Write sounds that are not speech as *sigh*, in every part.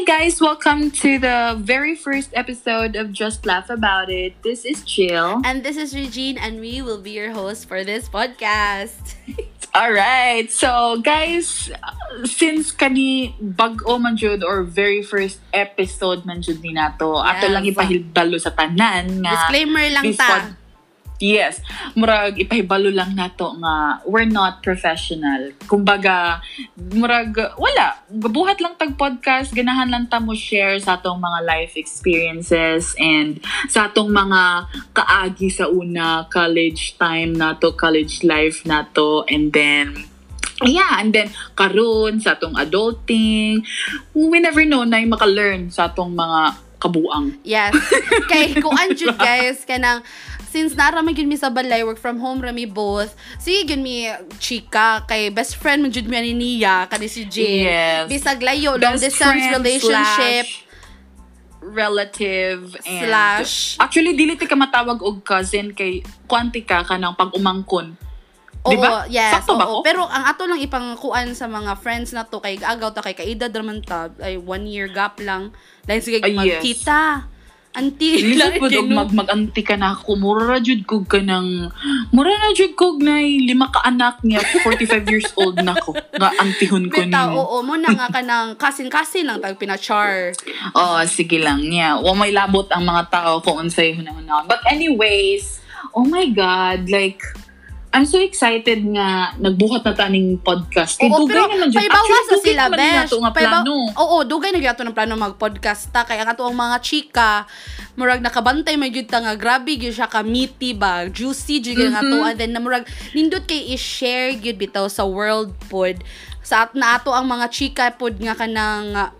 Hi guys, welcome to the very first episode of Just Laugh About It. This is Jill. And this is Regine, and we will be your host for this podcast. *laughs* All right. So, guys, since kani bag-o man jud or very first episode man jud ni nato, ato Yes. lang ipahibalo sa tanan nga Disclaimer lang ta. pod- Yes, murag ipahibalo lang nato nga we're not professional. Kumbaga, murag wala, gabuhat lang tag podcast, ganahan lang ta mo share sa atong mga life experiences and sa atong mga kaagi sa una college time nato, college life nato and then Yeah, and then karon sa atong adulting, we never know na yung maka-learn sa atong mga kabuang. Yes. Kay kung anjud *laughs* guys, kanang since nara man gyud mi sa balay work from home rami both sige gyud mi chika kay best friend man jud mi ani niya kani si Jane Yes. bisag layo long distance relationship slash relative and Slash- actually dili ti ka matawag og cousin kay kwanti ka kanang pag umangkon Oo, Di ba? yes. Sakto ba ko? Pero ang ato lang ipangkuan sa mga friends na to kay agaw ta kay kaedad raman ta ay one year gap lang. Dahil sige Ay, yes. magkita. Auntie. Lisod po og Ginu- mag mag-anti ka na ako. Mura ra jud kog ka ng... Mura na jud kog na lima ka anak niya. 45 years old na ko. Nga antihon ko nimo. oo, mo na nga ka ng kasin-kasin lang tag pinachar. Oh, sige lang niya. Wa may labot ang mga tao kung unsay hunahuna. But anyways, oh my God, like, I'm so excited nga nagbuhat na taning podcast. Kay Oo, dugay pero naman dyan. Actually, sa sila, besh. nga plano. Oo, dugay na gyud ng plano mag-podcast ta kay ang ato ang mga chika murag nakabantay may gyud ta nga grabe gyud siya ka meaty ba, juicy gyud mm Mm-hmm. nga ato and then na murag nindot kay i-share gyud bitaw sa world pod sa at na ato ang mga chika pod nga kanang uh,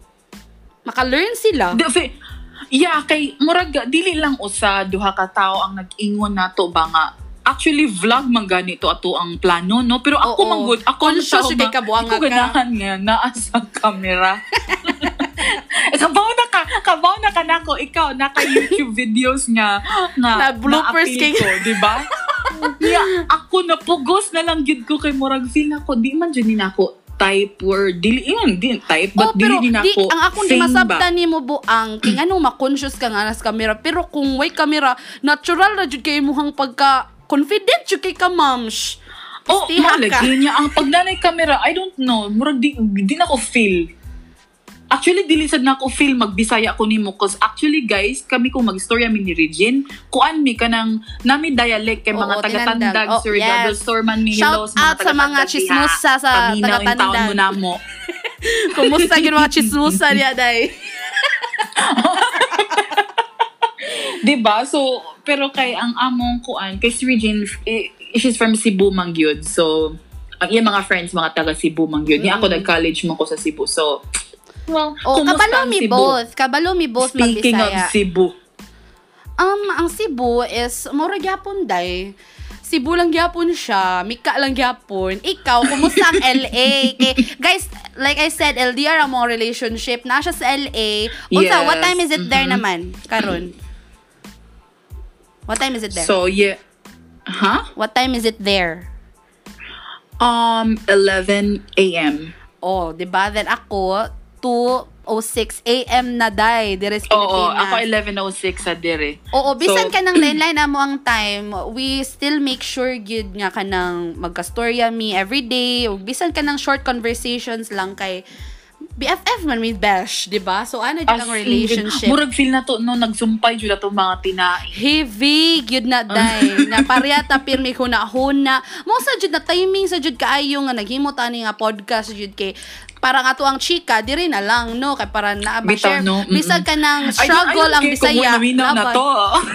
maka-learn sila. Fe- Yeah, kay murag dili lang usa duha ka tao ang nag-ingon nato ba nga actually vlog man ganito ato ang plano no? Pero ako Oo. manggod ako Conscious sa yung kay kabuanga ko ka. ganahan nga naa *laughs* sa camera. Kabaw na ka kabaw na ka nako ikaw naka YouTube videos nga nga Na bloopers na-upload kay- ko, di ba? Yeah, ako napugos na lang gid ko kay murag feel nako di man jud ni nako type or dili yun di type but oh, dili din di, ako ang akong di sing ba? masabtan ni mo buang king ano ma-conscious ka nga nas camera. Pero kung way camera natural na jud kay muhang pagka confident jud kay ka mams Oh, Istiha ka. malagi niya. Ang pagnanay camera, I don't know. Murag di, di na ko feel. Actually, dili sad na ako feel magbisaya ko nimo cause actually guys, kami kung magstorya mi ni Regine, kuan mi kanang nami dialect kay mga Oo, taga-tandag, tinandag. Oh, Sir yes. Store man mi Shout Hilos, out sa mga taga-tandag sa Paminaw yung taga-tandag. taon mo namo. *laughs* kumusta gyud mga chismosa niya day *laughs* 'Di ba? So, pero kay ang among kuan, kay si Regine, eh, she's from Cebu man gyud. So, ang iyang mga friends mga taga Cebu man gyud. Niya ako Mm. nag-college mo ko sa Cebu. So, well, oh kabalo mi both kabalo mi both Speaking magbisaya of Cebu. um ang Cebu is mura gyapon day Cebu lang gyapon siya, Mika lang gyapon. Ikaw, kumusta ang LA? *laughs* Kay, guys, like I said, LDR ang mga relationship. Na siya sa LA. Unsa, Yes, what time is it there mhm. naman? Karon. What time is it there? So, yeah. Huh? what time is it there? Um, 11 a.m. Oh, 'di ba? Then ako 2:06 AM na day dire sa Oo, Pilipinas. ako 11.06 sa dire. Oo, bisan So- ka ng *clears throat* landline na mo ang time, we still make sure gyud nga ka ng magkastorya me every day. Bisan ka ng short conversations lang kay BFF man with Besh, di ba? So ano gyud ang relationship? *laughs* Murag feel na to, no, nagsumpay jud na to mga tinaing. Heavy gyud na day. *laughs* nga pareha ta pirmi huna-huna. Mo sa jud na timing sa jud kaayo nga naghimo ta ni nga podcast jud kay parang ato ang chika diri na lang no kay para na ba share no? Mm-mm. bisag ka ng I don't- struggle I don't ang Bisaya mo na laban. to.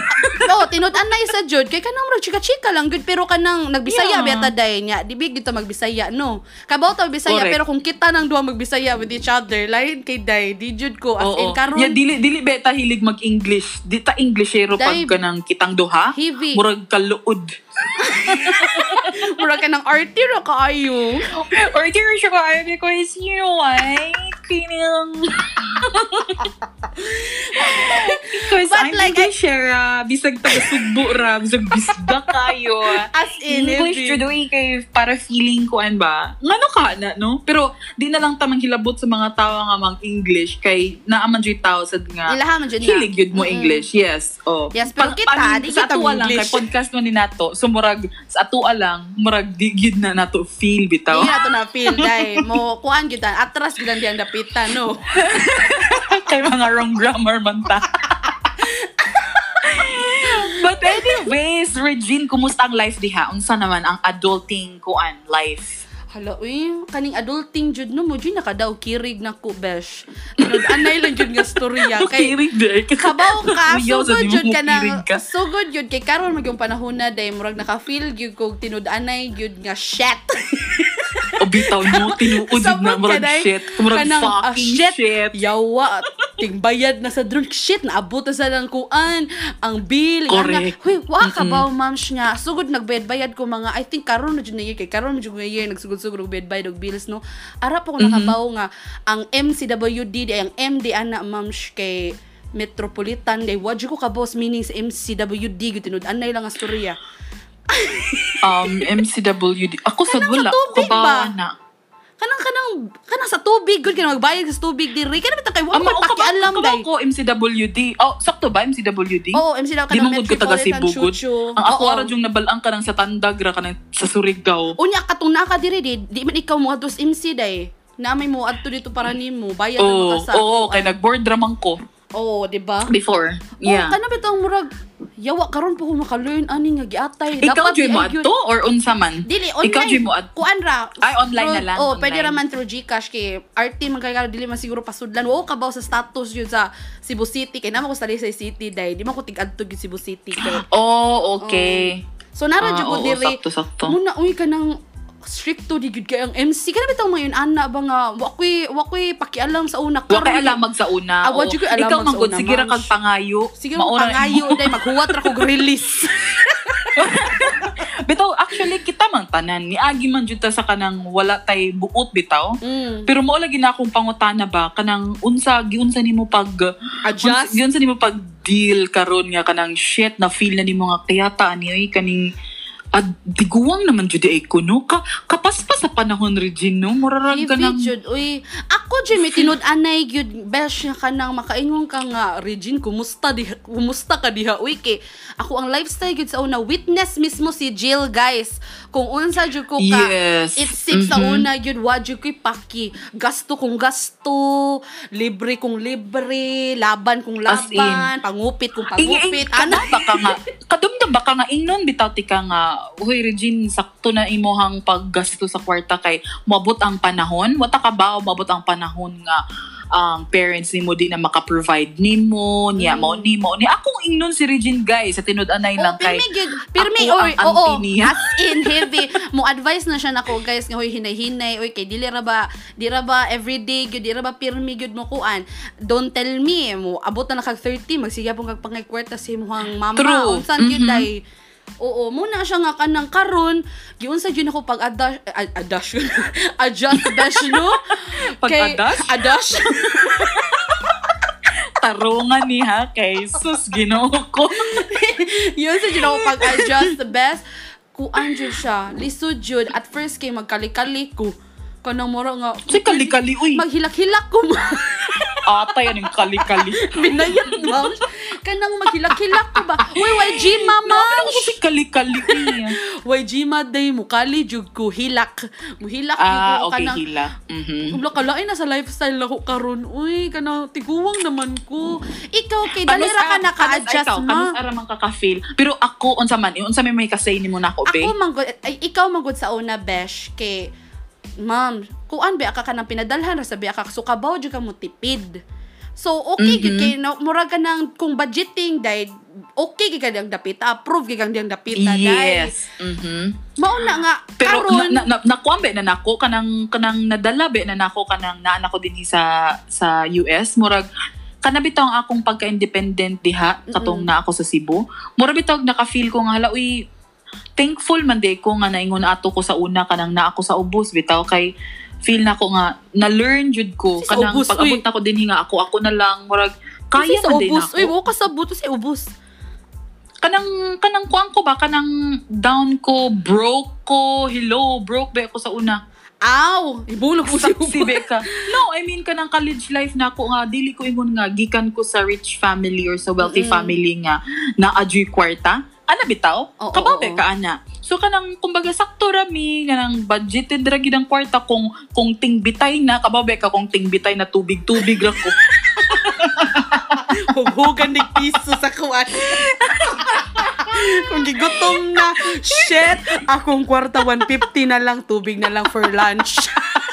*laughs* Oo, tinud-an na isa jud kay kanang murag chika-chika lang gud pero kanang nagbisaya Yeah. beta day nya di big gito magbisaya no. Kabaw ta bisaya Correct. pero kung kita nang duha magbisaya with each other lain kay day di jud ko as Oo. in karon Yeah, dili dili beta hilig mag-English. Di ta Englishero pag kanang kitang duha. Murag kaluod. *laughs* murag ka ng arty ra kaayo. Or di rin siya ko is you ay kinang Because But I'm like, English, Shara. Bisag taga Sugbo ra. Bisag bisda kayo. As in, English heavy. jud uy kay para feeling ko an ba. Ngano ka na no? Pero di na lang tamang hilabot sa mga tao nga mang English kay naaman jud tao sad nga. Ilaha man jud na. Hilig yun mo Mm-mm. English, yes. Oh. Yes, pero kita, di sa kita lang, English. kay podcast mo ni Nato, so murag, sa atua lang, murag di gyud na nato feel bitaw. Na to na feel dai mo kuan gyud atras gyud ang dapitan no. *laughs* kay mga wrong grammar man ta. *laughs* But anyways, Regine, kumusta ang life diha? Unsa naman ang adulting kuan life? Hala, uy, kaning adulting jud no mo jud nakadaw kirig na ko besh. Tunod anay lang jud nga storya *laughs* kay Kirig day. kabaw ka mo jud ka na good jud kay karon magyong panahon na day murag naka-feel gyud kog tinud-anay gyud nga shit. *laughs* O bitaw no, tinuod *laughs* na murag shit. Murag ah, fucking shit. shit. Yawa, tingbayad na sa drone. Shit, na sa lang kuan. Ang bill. Correct. Nga, Huy, wa ka ba, ma'am niya. Sugod, nagbayad-bayad ko mga, I think, karon na dyan na year. Kay karon na dyan na year, nagsugod-sugod, nagbayad-bayad og bills, no? Ara po ko Mm-hmm. nakabaw nga, ang MCWD, di ang MD, ana, ma'am, kay Metropolitan, day, wadyo ko ka boss, meaning sa MCWD, gutinud, anay lang ang storya. Um, MCWD. Ako sa wala. Kabawa ba? na. Kanang, kanang, kanang sa tubig, good, kanang magbayad sa tubig, diri. Kanang bitang wala mga mo pakialam, kabaw day. ko MCWD. Oh, sakto ba MCWD? Oo, MC daw ka Di mo ko taga Cebu gud. Ang ako ara yung nabalang ka ng sa Tandag ra ka ng sa Surigao. Unya katong naka diri di, di man ikaw mo adtos MC day. Na may mo adto dito para nimo, bayad na Oo, baka sa. oo, kay nag-board ramang ko Oo, di ba? before. Yeah. Oh, kana bitong murag yawa karon pa ko maka-learn ani nga giatay. Ikaw di joy mo adto or unsa man? Dili online. Ikaw mo adto. Kuan ra. Ay, online Through- na lang, Oh, online. pwede ra man through GCash kay RT man kay dili man siguro pasudlan. Oo kabaw sa status yun sa Cebu City kay naman ko sa Dalisay City day. Di man ko tig-adto gyud Cebu City kay. *gasps* Oh, okay. So nara Ah, jud ko diri. sakto, sakto. Muna uy ka nang stricto di gud kay ang MC kana bitaw mayon ana ba nga wakoy wakoy pakialam sa una Wa kay alamag sa una. Ah, wa oo. jud ko alamag Ikaw sa manggod una, sige ra kag pangayo. Sige Mauna- pangayo *laughs* day maghuwat ra kog release. *laughs* Bitaw actually kita man tanan ni agi man jud ta sa kanang wala tay buot bitaw. mm. Pero mo lagi na akong pangutana ba kanang unsa giunsa nimo pag Adjust. Unsa, giunsa nimo pag deal karon nga kanang shit na feel na nimo nga kayata oy kaning ad tiguang naman jud ay ko no ka kapaspas sa panahon Regine no murarag ka nang jud uy. Ako jud may tinud-anay gyud besh nga kanang makaingon ka nga Regine kumusta di kumusta ka diha uy kay ako ang lifestyle gyud sa una witness mismo si Jill guys. Kung unsa jud ko ka Yes. It's six sa Mhm. una yun, wadyo ko'y paki. Gasto kong gasto, libre kong libre, laban in. laban, pangupit kong pangupit. Ano Ano? baka nga kadumdum baka nga ingnon bitaw ti ka nga huy Regine sakto na imuhang paggasto sa kwarta kay moabot ang panahon wata ka ba moabot ang panahon nga ang parents nimo di na maka-provide nimo niya Mm. mo nimo ni akong ingnon si Regine guys sa tinud-anay lang Oh, kay. Pirmi ako or ang oo, auntie niya. as in heavy. Mo advice na siya nako guys nga hoy hinay-hinay oy kay dili ra ba di ra ba everyday gyud di ra ba pirmi gyud mo kuan. Don't tell me mo abot na kag 30 magsigapon kag pangay kwarta sa imong mama. True. Unsan gyud Mhm. day Oo, muna siya nga kanang karon, giunsa gyud ako pag adash a- adash adjust dash no. *laughs* Pag Kay- adash? Adash. *laughs* tarungan ni ha kay sus Ginoo ko *laughs* Yun sa ako pag adjust the best. Kuan jud siya. Lisod jud. At first kay magkali-kali ko. Kanang mura nga. si kali-kali uy Maghilak-hilak ko *laughs* mo. atay ang kali-kali Binayat mo. Kanang maghilak-hilak ko ba? Uy, YG mama. Ano ko si kali-kali uy YG ma day mo kali jud ko hilak. Muhilak ah ko okay kanang hila mhm Ubla kalain na sa lifestyle ako karon. Uy, kanang tiguwang naman ko. Ikaw kay dali ra ka naka-adjust ma. Kanus ara man ka feel Pero ako, unsa man, unsa may may kasay ni mo na ako, be? Ako manggod, ay, ikaw manggod sa una, Besh, kay, ma'am, kuan ba ka ka nang pinadalhan, ra sabi ka, so kabaw jud ka mo tipid. So, okay, mm Mhm. kay, no, mura ka nang, kung budgeting, dahil, okay, kay ka diyang dapita, approve kay ka diyang dapita, dahil. Yes. Mhm. Mauna nga, Pero karon, na, na, nakuha ba na nako kanang kanang nadala ba na nako kanang naanak ko din sa sa US murag kana bitaw ang akong pagka-independent diha katong na ako sa Cebu mura bitaw naka-feel ko nga hala uy thankful man day ko nga naingon ato ko sa una kanang na ako sa ubos bitaw kay feel na ko nga na-learn jud ko Sis, kanang ubos, pag-abot na ko din nga ako ako na lang murag kaya man din ubos. ako Uy, mo ka sa buto si ubos. kanang kanang kuan ko ba kanang down ko broke ko hello broke ba ako sa una Aw! Ibulog mo si saksi ubos. ba ka *laughs* no I mean kanang college life na ako nga dili ko ingon nga gikan ko sa rich family or sa wealthy Mm-mm. family nga na adjoy kwarta ana bitaw Oo, kababe oo. ka ana so kanang kumbaga sakto rami kanang budgeted ra gid ang kwarta kung kung tingbitay na kababe ka kung tingbitay na tubig tubig ra ko *laughs* Hughugan ng piso sa kuwan. Kung gigutom na, shit, akong kwarta 150 na lang, tubig na lang for lunch. *laughs*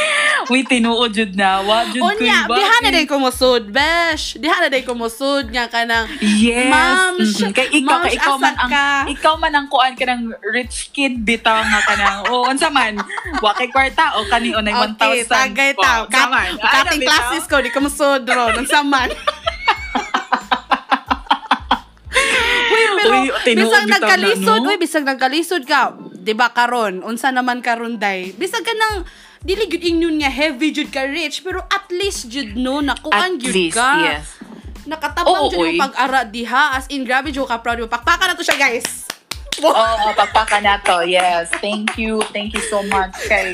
*laughs* Uy, tinuod jud na. Wa jud ko Unya, diha na day kumusod, besh. Diha na day kumusod nga ka ng Yes. Mams, Mhm. Kay ikaw, mams, kay ikaw man ang ka? ikaw man ang kuan ka ng rich kid bitaw nga ka ng *laughs* oh, unsa man? Wa kay kwarta o kani unay 1,000. Okay, tagay ta. unsa man? Ana, kating classes ko, di kumusod ro. Nang saman. *laughs* Uy, pero Uy, bisag bitaw na, nagkalisod, no? uy, bisag nagkalisod ka. 'Di ba karon? Unsa naman karon day? Bisag ka nang dili gyud inyon nga heavy jud ka rich, pero at least jud no nakuan jud ka. yes. Nakatabang jud yung pag-ara diha as in grabe jud ka proud mo. Pakpakan na to siya, guys. Oo, oh, pagpaka na to. Yes. Thank you. Thank you so much kay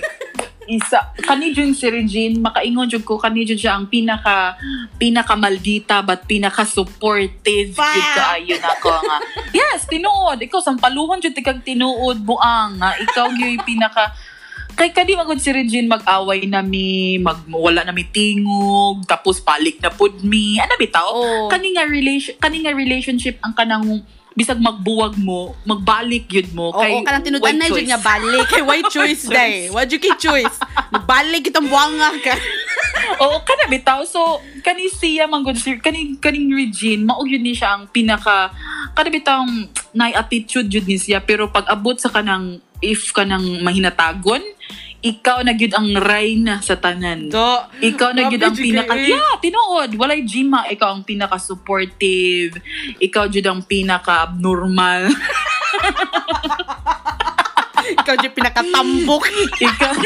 isa kani jud si Regine makaingon jud ko kani jud siya ang pinaka pinaka maldita but pinaka supportive jud kaayo nako nga yes tinuod ikaw sampaluhon jud tikag tinuod buang nga ikaw gyud pinaka kay kadi magod si Regine mag-away na mi mag wala na mi tingog tapos palik na pud mi ano bitaw Oo. kani nga relation kani nga relationship ang kanang bisag magbuwag mo magbalik yun mo kay Oo, kanang tinudan na choice. nga balik. Kay white *laughs* choice day. What you kay choice? Balik itong buwanga ka. *laughs* Oo, kana bitaw. So, kani siya manggod si kani kaning Regine, mao yun ni siya ang pinaka kana bitaw na attitude jud ni siya pero pag abot sa kanang if kanang mahinatagon, ikaw na gyud ang reyna sa tanan. Do. Ikaw na gyud ang pinaka yeah, tinuod. Walay Jima, ikaw ang pinaka supportive. Ikaw jud ang pinaka abnormal. *laughs* Ikaw dyan pinakatambok. *laughs* ikaw *laughs*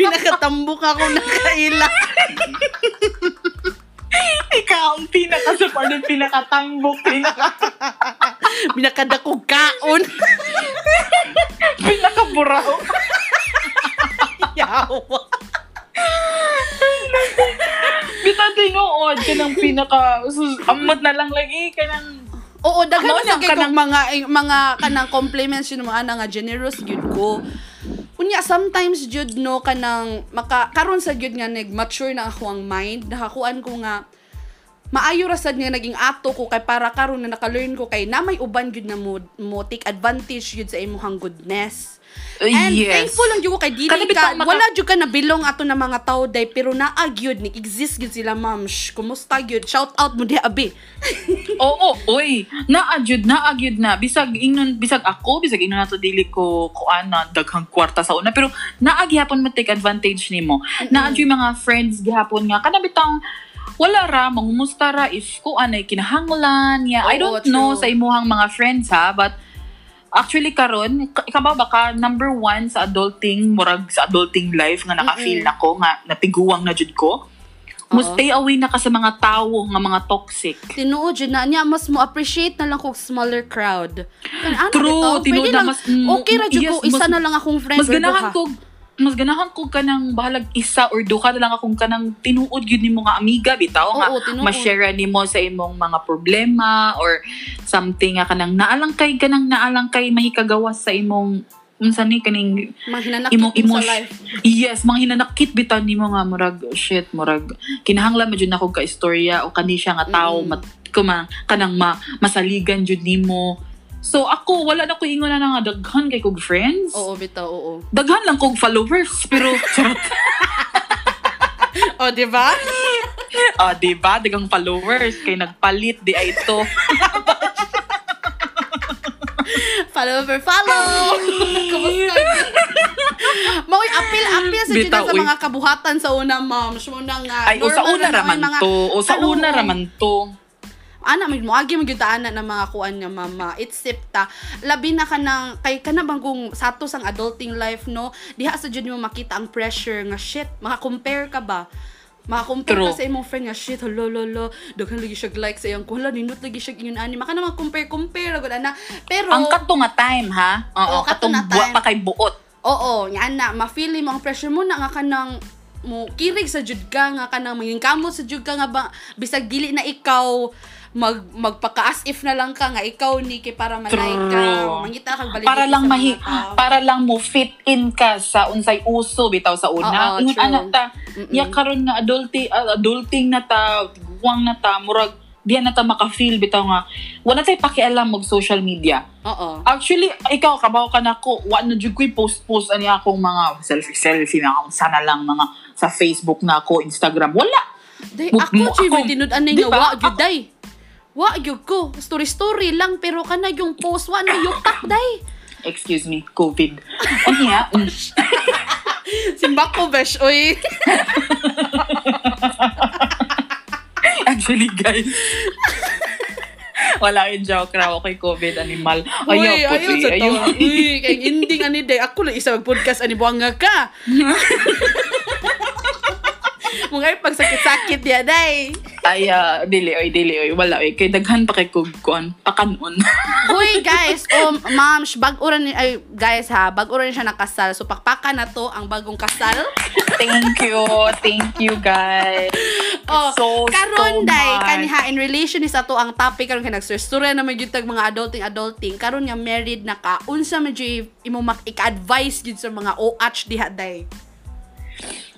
pinakatambok ako nakaila. *laughs* ikaw ang pinaka supportive, pinakatambok, pinaka *laughs* Pinakadakog kaon. *laughs* pinakaburaw. Yawa. Bita tinuod ka ng pinaka amot na lang lagi ka ng Oo, daghan Mao na kay kanang- mga eh, mga kanang compliments yun mga nga generous gyud ko. Unya sometimes jud no kanang maka karon sa gyud nga nag-mature na ako ang mind, nakakuan ko nga maayo ra sad nga naging ato ko kay para karon na naka-learn ko kay na may uban gyud na mo, mo take advantage gyud sa imong goodness. And yes. thankful lang jud ko kay dili ka maka- wala jud ka nabilong ato na mga tao day pero naa gyud ni exist gyud sila ma'am. Shh, Kumusta gyud? Shout out mo di abi. *laughs* Oo, oy. Naagyud, naagyud na. Bisag ingnon, bisag ako, bisag ingnon nato dili ko kuan na daghang kwarta sa una pero naagyapon mo take advantage nimo. Naadyo yung mga friends gihapon nga kana bitang wala ra mangumusta ra if kuan ay kinahanglan ya. I Oo, don't know true. sa imuhang mga friends ha, but Actually karon, ka- ikaw ba baka number one sa adulting, murag sa adulting life nga naka-feel Mm-mm. na ko nga natiguang na jud ko. Mo stay away na ka sa mga tao nga mga toxic. tinuod yun na niya mas mo appreciate na lang kog smaller crowd. Kan ano True, tinuod na mas- mm, okay ra jud yes, ko isa mas- na lang akong friend mas ganahan duha. Mas ganahan ko kanang bahalag isa or duha na lang akong kanang tinuod gyud nimo nga amiga bitaw nga Oo, tinuod. ma-share nimo sa imong mga problema or something nga kanang naalang kay kanang naalang kay mahikagawas sa imong unsa ni kaning Mga hinanakit imong mo sa life. yes mga hinanakit bitan nimo nga murag shit murag kinahanglan mo jud nako ka istorya o kani siya nga tao Mm. mat kuma kanang ma, masaligan jud nimo so ako wala na ko ingon na nga daghan kay kog friends Oo, bitaw, oo. daghan lang kog followers pero *laughs* charot O, di ba? ah di ba dagang followers kay nagpalit di ay ito *laughs* follow over follow! *laughs* Kumusta? Maoy, apil, apil sa dyan sa mga kabuhatan sa una, ma'am. Sa una nga. ay o sa una na raman to o sa una raman to ana may moagi magyud ta ana ng mga kuan nga mama isip ta labi na ka ng kay kana bang kung sato sang adulting life no diha sa jud mo makita ang pressure nga shit maka-compare ka ba maka-compare True. ka sa imong friend nga shit hello lolo daghan lagi siya like sa iyang kuhala nindot lagi siya ingon ani maka na compare compare gud ana pero Ang kato nga time, ha? Oo, Oo, kato katong nga time. pa kay buot. Oo, nga na, ma-feel mo ang pressure mo na nga kanang mo kirig sa jud ka nga kanang mangin kamot sa jud ka nga ba bisag dili na ikaw mag magpaka as if na lang ka nga ikaw ni kay para malay ka mangita kag balik Para lang mahi para lang mo fit in ka sa unsay uso bitaw sa una. Ingon ana ta, Mm-mm. ya karon nga adulti adulting na ta, guwang na ta, murag diya na ta maka-feel bitaw nga wala tay pakialam mag social media. Oo. Actually, ikaw, kabaw ka na ko, wa na jud ko'y post-post ani akong mga selfie-selfie, mga sana lang mga sa Facebook na ako, Instagram. Wala. Day, ako mo- Jimmy ako- tinud anay Di nga wa gyud Ako- day. Wa gyud ko. Story story lang pero kana yung post wa na yutak day. Excuse me, COVID. *laughs* Ano niya? Simba ko besh oy. *laughs* Actually, guys. Wala yung joke raw kay COVID animal. Uy, Ayaw po, ayaw sa tawa. Uy, kay ending ani day. Ako lang isa mag-podcast ani buanga ka. *laughs* Mga pagsakit-sakit ya day. Ay, ah, dili, oy, dili, oy. Wala, oy. Kay daghan pa kay kugkuan. Pakanon. *laughs* Uy, guys, um, ma'am, sh- bag-ura ni, ay, guys ha, bag-ura ni siya nakasal. So, pakpakan na to, ang bagong kasal. thank you. Thank you, guys. Oh, So, karon so day, kaniha, in relation is ato ang topic karon kay nagsursura na may tag mga adulting adulting karon nga married na ka unsa jud imo mak advice gid sa mga OH diha day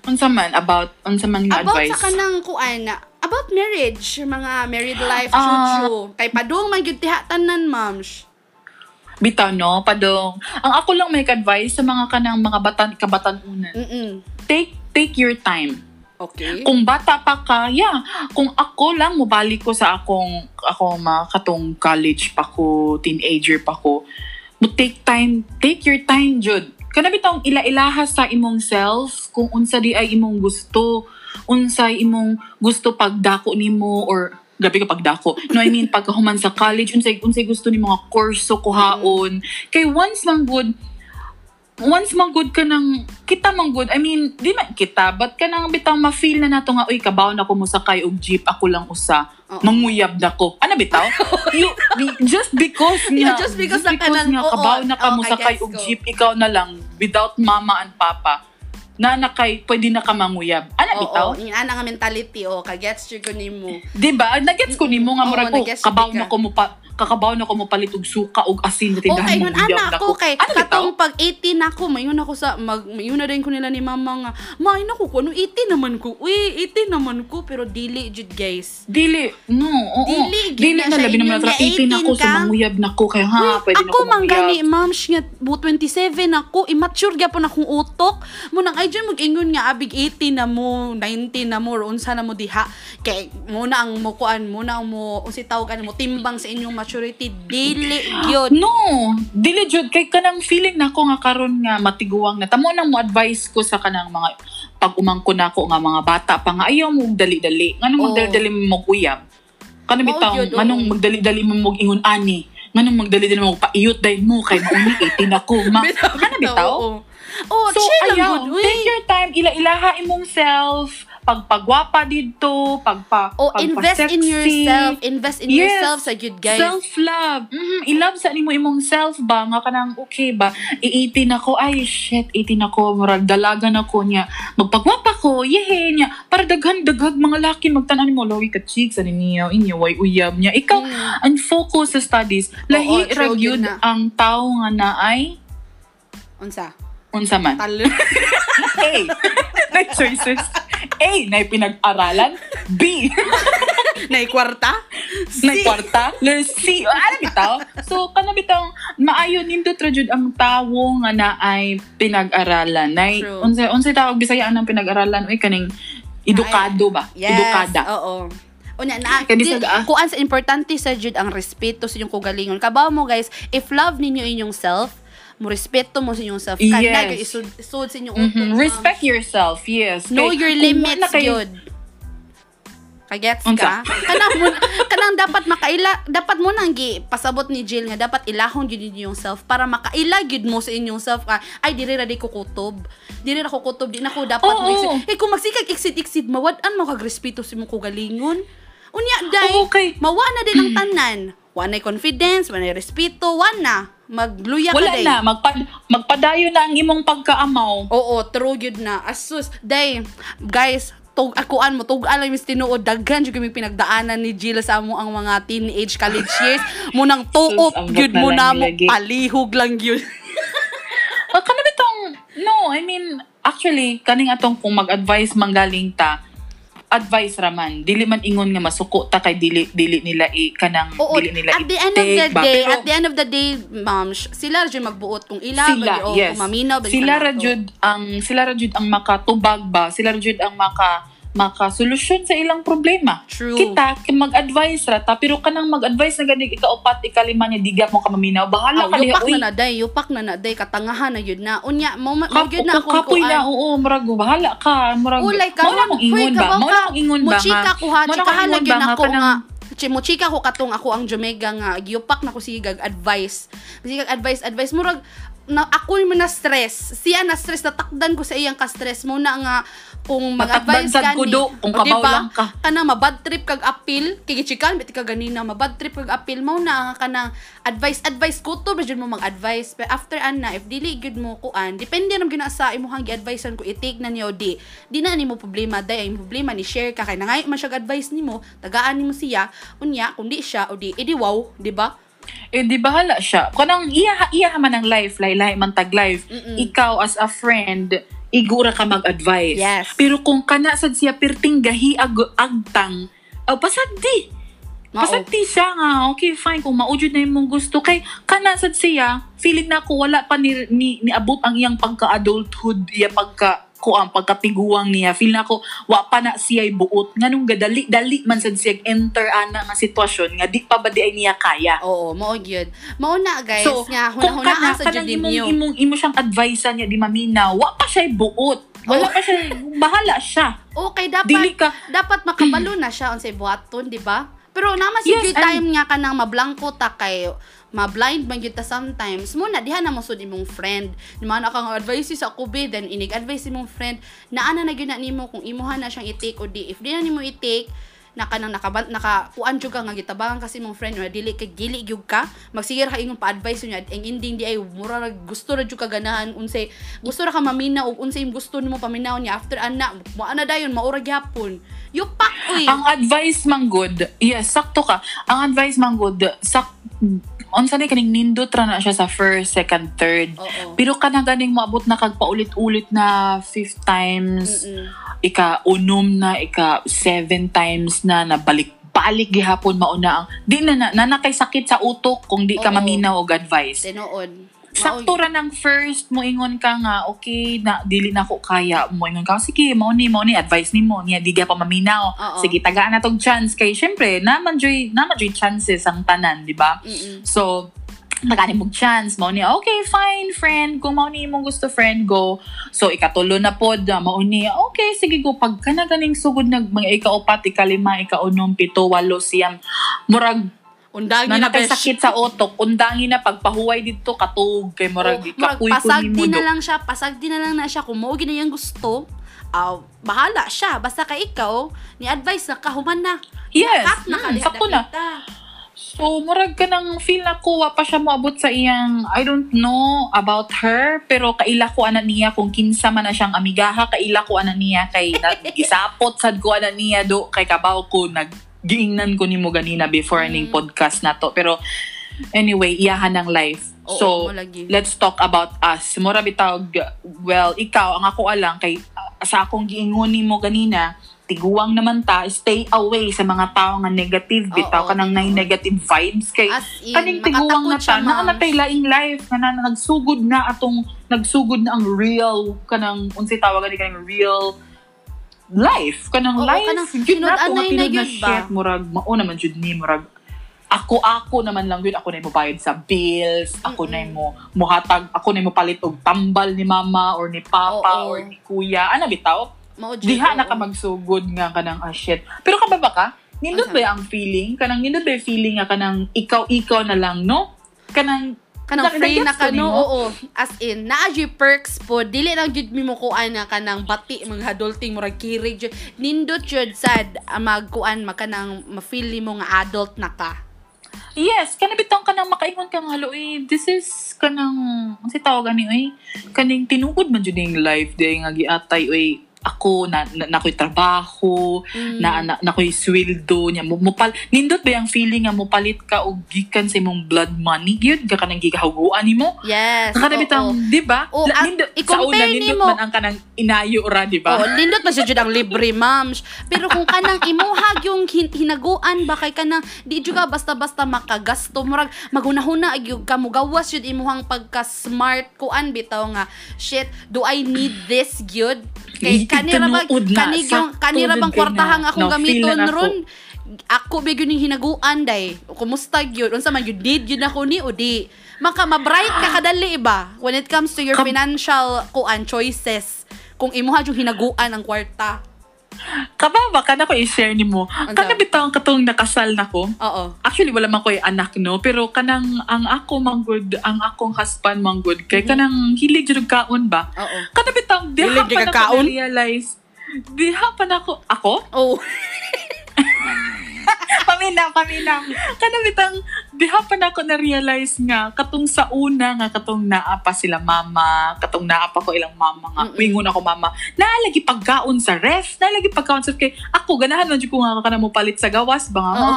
Unsa man, about, unsa man nga about advice? sa kanang kuan about marriage mga married life Ah. chuchu kay padung man gyud diha tanan ma'am Bitaw, no? Padong. Ang ako lang may advice sa mga kanang mga batan, kabatanunan. mm Take, take your time. okay Kung bata pa ka, yeah. Kung ako lang, mubalik ko sa akong, ako mga katong college pa ko, teenager pa ko, mo take time, take your time, Jud. Kana bitong ila-ilaha sa imong self, kung unsa di ay imong gusto, unsay imong gusto pagdako nimo or gabi ka pagdako. No, I mean, pagkahuman sa college, unsay, unsay gusto ni mga kurso kuhaon. Kay once lang good, once man good ka ng, kita man good, I mean, di man kita, but ka nang bitaw ma-feel na nato nga, uy, kabaw na ko mo sakay og jeep, ako lang usa, Oo. manguyab na ko. Ano bitaw? *laughs* you, just because Yeah, nga, just because na ka nang- nga, oo, kabaw na ka oo, mo sakay og jeep, ikaw na lang, without mama and papa, na nakay, pwede na ka manguyab. Ano bitaw? Oo, ina nga mentality o kagets jud ko nimo. Di ba? Nagets ko nimo nga Oo, murag ko, nagets kabaw na ko mo pa, kakabaw na ko mo palit og suka og asin na tindahan Okay, mo uyab anak na ko kay Ano katong pag 18 ako, mayon ako sa mag mayon na rin ko nila ni mama nga. May nako ko ano 18 naman ko. Uy, 18 naman ko pero dili jud guys. Dili, no, oo. Dili, Dili, na labi naman na nga, 18 ako, 18 so ka. manguyab na ko. Kaya ha, Uy, pwede na ako ko man gani, manguyab. ma'am, nga, bu 27 ako, immature gyapon akong utok. Munang ay dyan mag-ingon nga, abig 18 na mo, 19 na mo, unsa na mo diha. Kay, muna ang mo kuan, muna ang mo, unsi tawag mo, timbang sa inyong maturity, dili gyud. No, dili jud kay kanang feeling nako nga karon nga matiguang na tamo nang mo advice ko sa kanang mga pag umangko nako nga mga bata pa nga ayaw mo dali-dali. Nganong Oo. magdali-dali mo uyab? Kanang Oo, bitaw, nganong magdali-dali mo mo ingon ani? Nganong magdali-dali mo paiyot dahil mo kay mauni 18 ako. Ma, kanang bitaw? Oo. Oh, So, chill lang ayaw, good. Take your time, ila-ilaha imong self, pagpagwapa dito, pagpa, Oh, invest in pagpa-sexy. yourself. Invest in Yes. yourself sa good guys. Self-love. Mhm, I-love sa nimo imong self ba? Nga kanang okay ba? I-18 ako. Ay, shit, 18 ako. Murag dalaga na ko niya. Magpagwapa ko. Yehe niya. Para daghan-daghag mga laki magtanan mo. Lowi ka cheeks. Ano niya? Inyo, way uyab niya. Ikaw, Mm. unfocus sa studies. Lahi ra gyud ang tao nga na ay Unsa? unsa man. Tal. A. na choices. A. Na pinag-aralan. B. Nay *laughs* kwarta? na kwarta. Letter C. Ano bitaw? So, kana bitaw, maayo nindot ra jud ang tawo nga na ay pinag-aralan. Nay, unsay unsay tawag Bisaya ng pinag-aralan uy kaning edukado ba? Yes. Edukada. Oo. Unya na di, kuan sa importante sa jud ang respeto sa inyong kugalingon. Kabaw mo guys, if love ninyo inyong self, mo respeto mo sa inyong self. Yes. Kada gyud isud isud sa inyong Mhm. utok, ma'am. Respect yourself, yes. Know Kay your limits wala kay- yun. Kagets ka? Kanang mo *laughs* kanang dapat makaila dapat mo nang gi pasabot ni Jill nga dapat ilahon gyud ninyong self para makaila gyud mo sa inyong self ka ay diri ra di ko kutob. Diri ra ko kutob di na ko dapat mo exit. Eh kung magsikag exit exit mawad-an mo kag respeto sa imong kugalingon. Unya day Oo, okay. mawa na din ang tanan. Wanay confidence, wanay respeto, wana. Magluya ka Wala day. na, magpad, magpadayo na ang imong pagkaamaw. Oo, true yun na. Asus, day, guys, tug akuan mo tug alam mis tinuod daghan jud kami pinagdaanan ni Jill sa amo ang mga teenage college *laughs* years munang tuop Sus, ang gyud mo na mo palihog lang gyud Ah, kana bitong, no, I mean, actually, kaning atong kung mag-advise manggaling ta, advice raman dili man ingon nga masuko ta kay dili dili nila i kanang Oo, dili nila at the end of the ba? day, Pero at the end of the day, ma'am, sila jud magbuot kung ila sila ba o yes. kung maminaw ba sila ra jud ang sila ra jud ang makatubag ba? Sila ra jud ang maka makasolusyon sa ilang problema. True. kita mag-advise ra ta pero kanang mag-advise na ganig ikaupat ikalima niya diga mo ka maminaw. Bahala Aw, ka diha yupak na na day, yupak na na day, katangahan na yun na. Unya, mo mo Kap- yun na akong kapoy na, oo, murag, bahala ka, murag, Ulay ka, mao na mong ingon ba, mao na mong ingon ba, Muchika nga, ko ha, mao na ba, ako nga. Chi mo chika ko katong ako ang Jamaica nga. Giupak na ko sigag advice. Sigag advice advice murag na ako yung na stress. Siya na stress natakdan ko sa iyang ka stress mo na nga kung mag-advise ka kudo, kung kabaw lang ka. kana mabad trip kag appeal kay gichikan biti ka ganina. Mabad trip kag appeal mo na nga kanang advice advice ko to ba mo mag-advise pero after ana if dili gud mo kuan depende ra gyud na sa imong gi-advisean ko i-take na niyo di. Di na nimo problema day. Ang problema ni share ka kay nangay man siya advice nimo tagaan nimo siya. Unya kung di siya o di edi wow di ba Eh, di bahala siya. Kanang iya, iya man ang life, laylay man tag life. Mm-mm. Ikaw as a friend, igura ka mag-advise. Yes. Pero kung kana sad siya pirting gahi ag agtang, oh, pasad di. Mao. Pasad di siya nga, okay fine, kung maujud na imong gusto. Kay kana sad siya, feeling na ko wala pa ni, ni, niabot ang iyang pagka-adulthood, iya pagka ko ang pagkapiguang niya feel na ko wa pa na siya buot nganong gadali dali man sad siya enter ana nga sitwasyon nga di pa ba di ay niya kaya oo mao gyud mao na guys So, nga hunahuna sa jud imong, ninyo imong, imo siyang advice niya di maminaw, wa pa siya buot. Wala Oh. pa siya, *laughs* bahala siya. Okay, dapat Dili ka, dapat makabalo na siya unsay buhaton, di ba? Pero naman si yes, time nga ka nang mablangko ta kay ma-blind man gyud ta sometimes. Muna diha na mo sud imong friend. Man akong advice sa be then inig advice imong friend na ana na gyud na nimo kung imuha na siyang i-take o di. If di na nimo i-take na kanang nakaban naka kuan jud ka nga gitabangan kasi mong friend nga dili kay dili gyud ka magsigir ka ingon pa-advise niya ang ending di ay mura ra gusto ra jud ka ganahan unsay gusto ra ka maminaw ug unsay gusto nimo paminaw niya after ana mo ana dayon maura gyapon yupak uy ang advice man good, yes, sakto ka. Ang advice man good, sak, unsa ni kaning nindot ra na siya sa first, second, third. Oo. Pero kanang ganing maabot na kag paulit-ulit na fifth times, Mm-mm. ika unom na, ika seven times na, nabalik balik gihapon mauna ang di na na, na nakay sakit sa utok kung di ka Oo. maminaw og advice. tinuod Sakto ra ng first mo ingon ka nga okay na dili na ko kaya mo ingon ka sige mo ni mo ni advice nimo niya di ka pa maminaw. Oo. sige tagaan na tong chance. Kay syempre naman joy naman joy chances ang tanan di ba? So tagani mo chance mo ni okay fine friend. Kung mao ni imong gusto friend go. So ikatulo na pod ah, mao ni okay sige go. Pag kana ganing sugod nag mga ikaupat ikalima ikaunom pito walo siyam. Murag undagi na na nakasakit sa otok, undangi na pagpahuway dito katug kay murag Oh, pasagdi ni mo na lang siya, pasagdi na lang na siya kung mao ginayang gusto. ah bahala siya. Basta ka ikaw, ni advice na kahuman na. Yes, Kat na mm, sakto na. So, murag ka nang feel na ko, wa pa siya moabot sa iyang, I don't know about her, pero kaila ko ana niya kung kinsa man na siyang amigaha, kaila ko ana niya kay gisapot sad ko ana niya do kay kabaw ko nag giingnan ko nimo ganina before Mm. ning podcast na to. Pero anyway, iyahan ng life. Oo, so, mo lagi. let's talk about us. Mura bitawg, well, ikaw, ang ako alang, kay sa akong giingon nimo ganina, tiguang naman ta, stay away sa mga tao nga negative, bitaw ka nang nay oo. negative vibes kay As in, kaning tiguang na ta, na natay laing life, nga na nagsugod na atong, nagsugod na ang real, kanang, unsay tawag ni kanang real life, kanang Oo, life, kanang yun na to, sinod-anay nga na tinod na shit, murag, mao naman jud ni, murag, ako ako naman lang yun ako na mo bayad sa bills ako na mo muhatag ako na mo palit og tambal ni mama or ni papa Oo. or ni kuya ano bitaw Diha na ka magsugod nga kanang ah shit. Pero ka ba ba ka? Nindot Ano ba ang feeling? Kanang nindot ba feeling nga kanang ikaw-ikaw na lang, no? Kanang kanang free na ka no oo. As in naa gyud perks po. Dili lang gyud mi mo kuan nga kanang bati mga adulting murag kirig nindot jud sad ah, magkuan makanang ma-feel mo nga adult na ka. Yes, kana bitang kanang makaingon ka nga halo eh, this is kanang si tawag ani eh, kaning tinuod man jud yung life day nga giatay eh, ako na na, na ko'y trabaho, Mm. na na, na ko'y sweldo niya mo mupal nindot ba yung feeling nga mopalit ka og gikan sa imong blood money gyud ka kanang gigahuguan nimo yes kada oo. bitang di ba Oo, La- nindot, sa una nindot nimo- man ang kanang inayo ra di ba Oo, lindot pa siya ang libre, ma'am. Pero kung kanang imuhag yung hin- hinaguan ba kay kanang di jud ka basta-basta makagasto murag magunahuna gyud ka mo gawas jud imuhang pagka-smart kuan bitaw nga shit, do I need this gyud? Kay kanira ba kanig yung kanira bang kay kwartahan na. akong No, gamiton ron? Ako ba yun hinaguan day? Kumusta gyud? Unsa man gyud need yun ako ni o di? Maka ma-bright ka kadali ba when it comes to your Kam- financial kuan choices kung imuha yung hinaguan ang kwarta. Kababa kana ko i-share nimo kana bitang katong nakasal nako Oo. Actually, wala man ko yung anak, no? Pero kanang, ang ako manggod, ang akong husband manggod, kay kanang hilig jud og kaon ba? Oo. Kada bitang, diha pa ka na ko realize diha pa na ko, ako? Oh. *laughs* *laughs* paminaw, paminaw. Kada bitang, diha pa na ko na-realize nga, katong sa una nga, katong naa pa sila mama, katong naa pa ko ilang mama nga, Mm-mm. wingon ako mama, naalagi pagkaon sa ref, naalagi pagkaon sa kay ako, ganahan man jud ko nga ka na mo palit sa gawas ba nga, ma,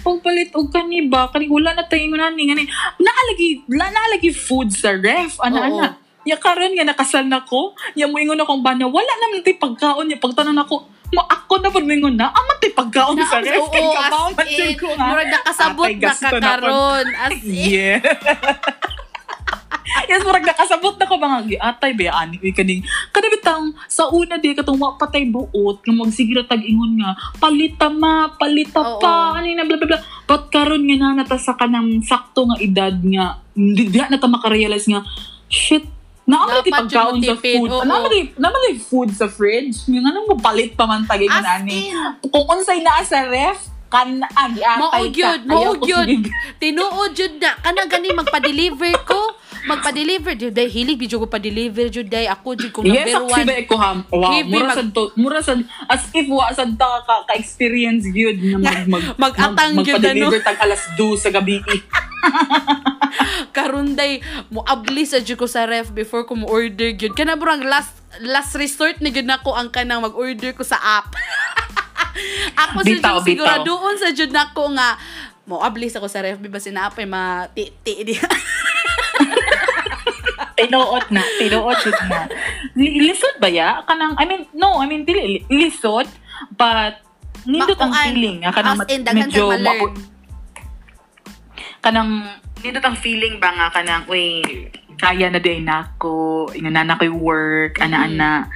pagpalit og kani ba, kani wala na tayo ingon ani, ngani, naalagi, la- naalagi food sa ref, ana, Oo. ana. Ya karon nga nakasal na ko, ya mo ingon akong bana, wala naman tay pagkaon, ya pagtanan ako, mo ako na pud mo ingon na, aman tay pagkaon sa ref, kay kabaw man jud ko nga. murag nakasabot na na po. kakaron. As *laughs* in. Yeah. yes, murag nakasabot na ko mga giatay ba ani uy kaning kada bitang sa una di katong wa patay buot nga magsigira tag ingon nga palita ma palita Oo. pa ani na bla bla bla but karon nga na nata sa kanang sakto nga edad nga di di na ta makarealize nga shit Naaman ti pagkaon yun sa food. oo. Naaman ti food sa fridge. Nga nang mapalit pa man tagay As nani. in. Kung unsay naa sa ref, kan ah, giatay Mao ka. gyud. sige. Tinuod jud na kana gani magpa-deliver ko. Magpa-deliver jud day hilig bidyo ko pa-deliver jud day ako jud ko Yes, number one. ba ko ham. Wow, Heavy mura mag- sad to, mura sad as if wa sad ta ka, ka experience gyud na mag *laughs* mag Mag-atang gyud, ano? magpa-deliver tag alas 2 sa gabi. *laughs* *laughs* karon day mo abli sa jud ko sa ref before ko mo order gyud kana burang last last resort ni gyud nako ang kanang mag-order ko sa app *laughs* ako sa Bitaw, jud siguro doon sa jud nako nga mo abli sa ko sa ref ba sinaapay ma ti ti di *laughs* Tinuot na, tinuot jud na. Li- Lisod ba ya? Kanang I mean no, I mean dili li- lisod but nindot ang Makuan. feeling nga kanang medyo kanang nindot ang feeling ba nga kanang uy kaya na din nako ingon na ko'y work ana-ana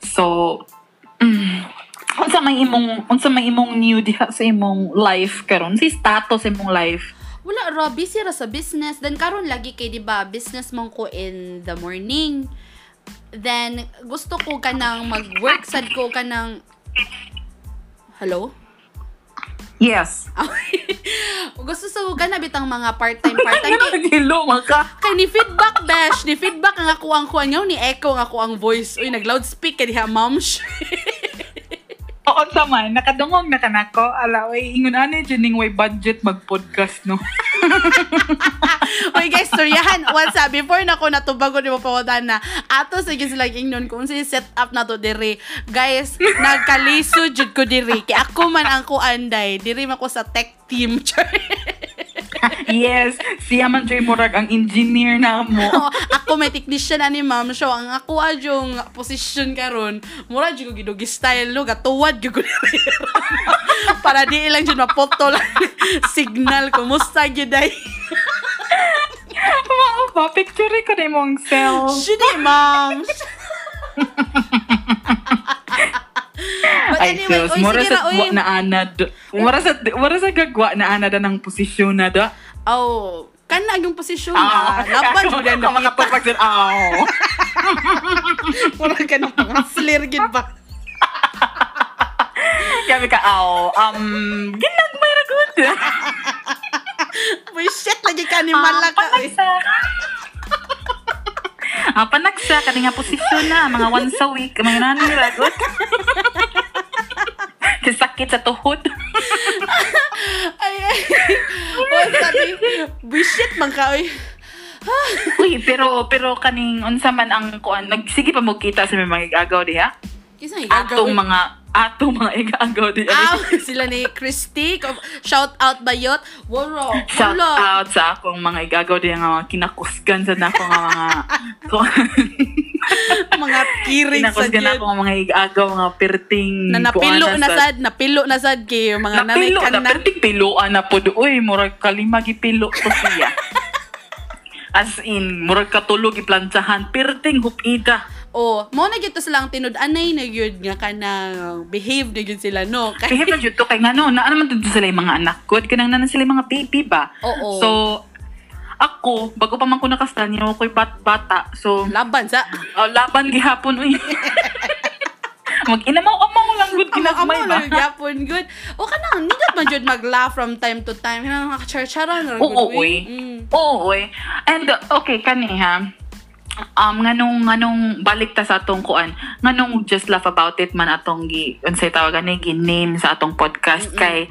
so mm, unsa may imong unsa may imong new diha sa imong life karon? Si status sa imong life? Wala ra busy ra sa business. Then karon lagi kay di ba business man ko in the morning. Then gusto ko kanang mag-work sad ko kanang Hello? Yes. Gusto sa ko na bitang mga part-time part-time. *laughs* Ano kay, naghilo maka. kay ni feedback dash. Ni feedback ang ako ang kuan ni echo ang ako ang voice. Uy nag loudspeak kay diha ma'am *laughs* Oo sa man, nakadungog na kanako. Ala, oy, ingon ani dyan way budget mag-podcast, no? *laughs* Uy guys, storyahan. What's up? Before na ko natubago ni mo na ato sige sila ingnon kung si set up na to diri. Guys, nagkaliso jud ko diri. Kay ako man ang kuanday. Diri man ko sa tech team. *laughs* *laughs* yes, siya man Joy Murag ang engineer na mo. *laughs* Ako may technician ani ma'am. So, ang ako adyong position karon, mura jud ko gidugi style no, gatuwad jud ko. *laughs* Para di ilang jud mapoto lang signal kumusta gyud ay. Mao ba, picture ko na mong self. Shudi, ma'am. But Ay, anyway, uy, mura sige sa ra, gwa na anad. Mura sa, mura sa gagwa na anad ang posisyon na da. Oh, kana yung posisyon Ah, *laughs* *laughs* na. Laban mo na nakita. Makapagpag din, aw. Mura ka ng *laughs* mga slir gid ba? Sabi ka, aw, um, ginagmay ra good. Uy, shit, lagi ka ni Ah, Malaka. eh. panagsa. Ah, panagsa, kani nga posisyon na, mga once a week, mga nani *laughs* sakit sa tuhod. *laughs* Ay, ay. Uy, sabi, uy, shit, man ka, uy. *laughs* Uy, pero pero kaning unsa man ang kuan, nagsige pa mo kita sa may mga igagaw diha. Kisa nga Atong mga atong mga igagaw diha. Ah, sila ni Christy. Shout out bayot. Wala. Shout Wala. out sa akong mga igagaw diha nga kinakusgan sa nako nga mga *laughs* Mga kirig sa gyud. ako nga mga igagaw nga perting Na napilo na sad, napilo na sad kay mga nanay Napilo na, na. perting piloan na po Uy, murag kalima gipilo ko siya. *laughs* As in, murag katulog iplantsahan, perting hupida. Oh, mo na gyud to sila ang tinud-anay na gyud nga kanang behave na gyud sila no. Kay Kaya pa dito kay nga no, na naman dito sila yung mga anak ko, kanang nanan sila yung mga baby ba? Oo. So, ako, bago pa man ko nakastan, yung ako'y bat-bata. So, laban sa oh, laban gihapon, uy. *laughs* Mag-inamaw-amaw lang good ginagmay ba? lang gyapon good. O kanang nindot man jud mag-laugh from time to time. Kanang nakachar-charan ra Oo, good. uy. Mm. Oo, uy. And, okay, kaniha, um nganong nganong balik ta sa atong kuan nganong just laugh about it man atong gi unsay tawagan ni name sa atong podcast kay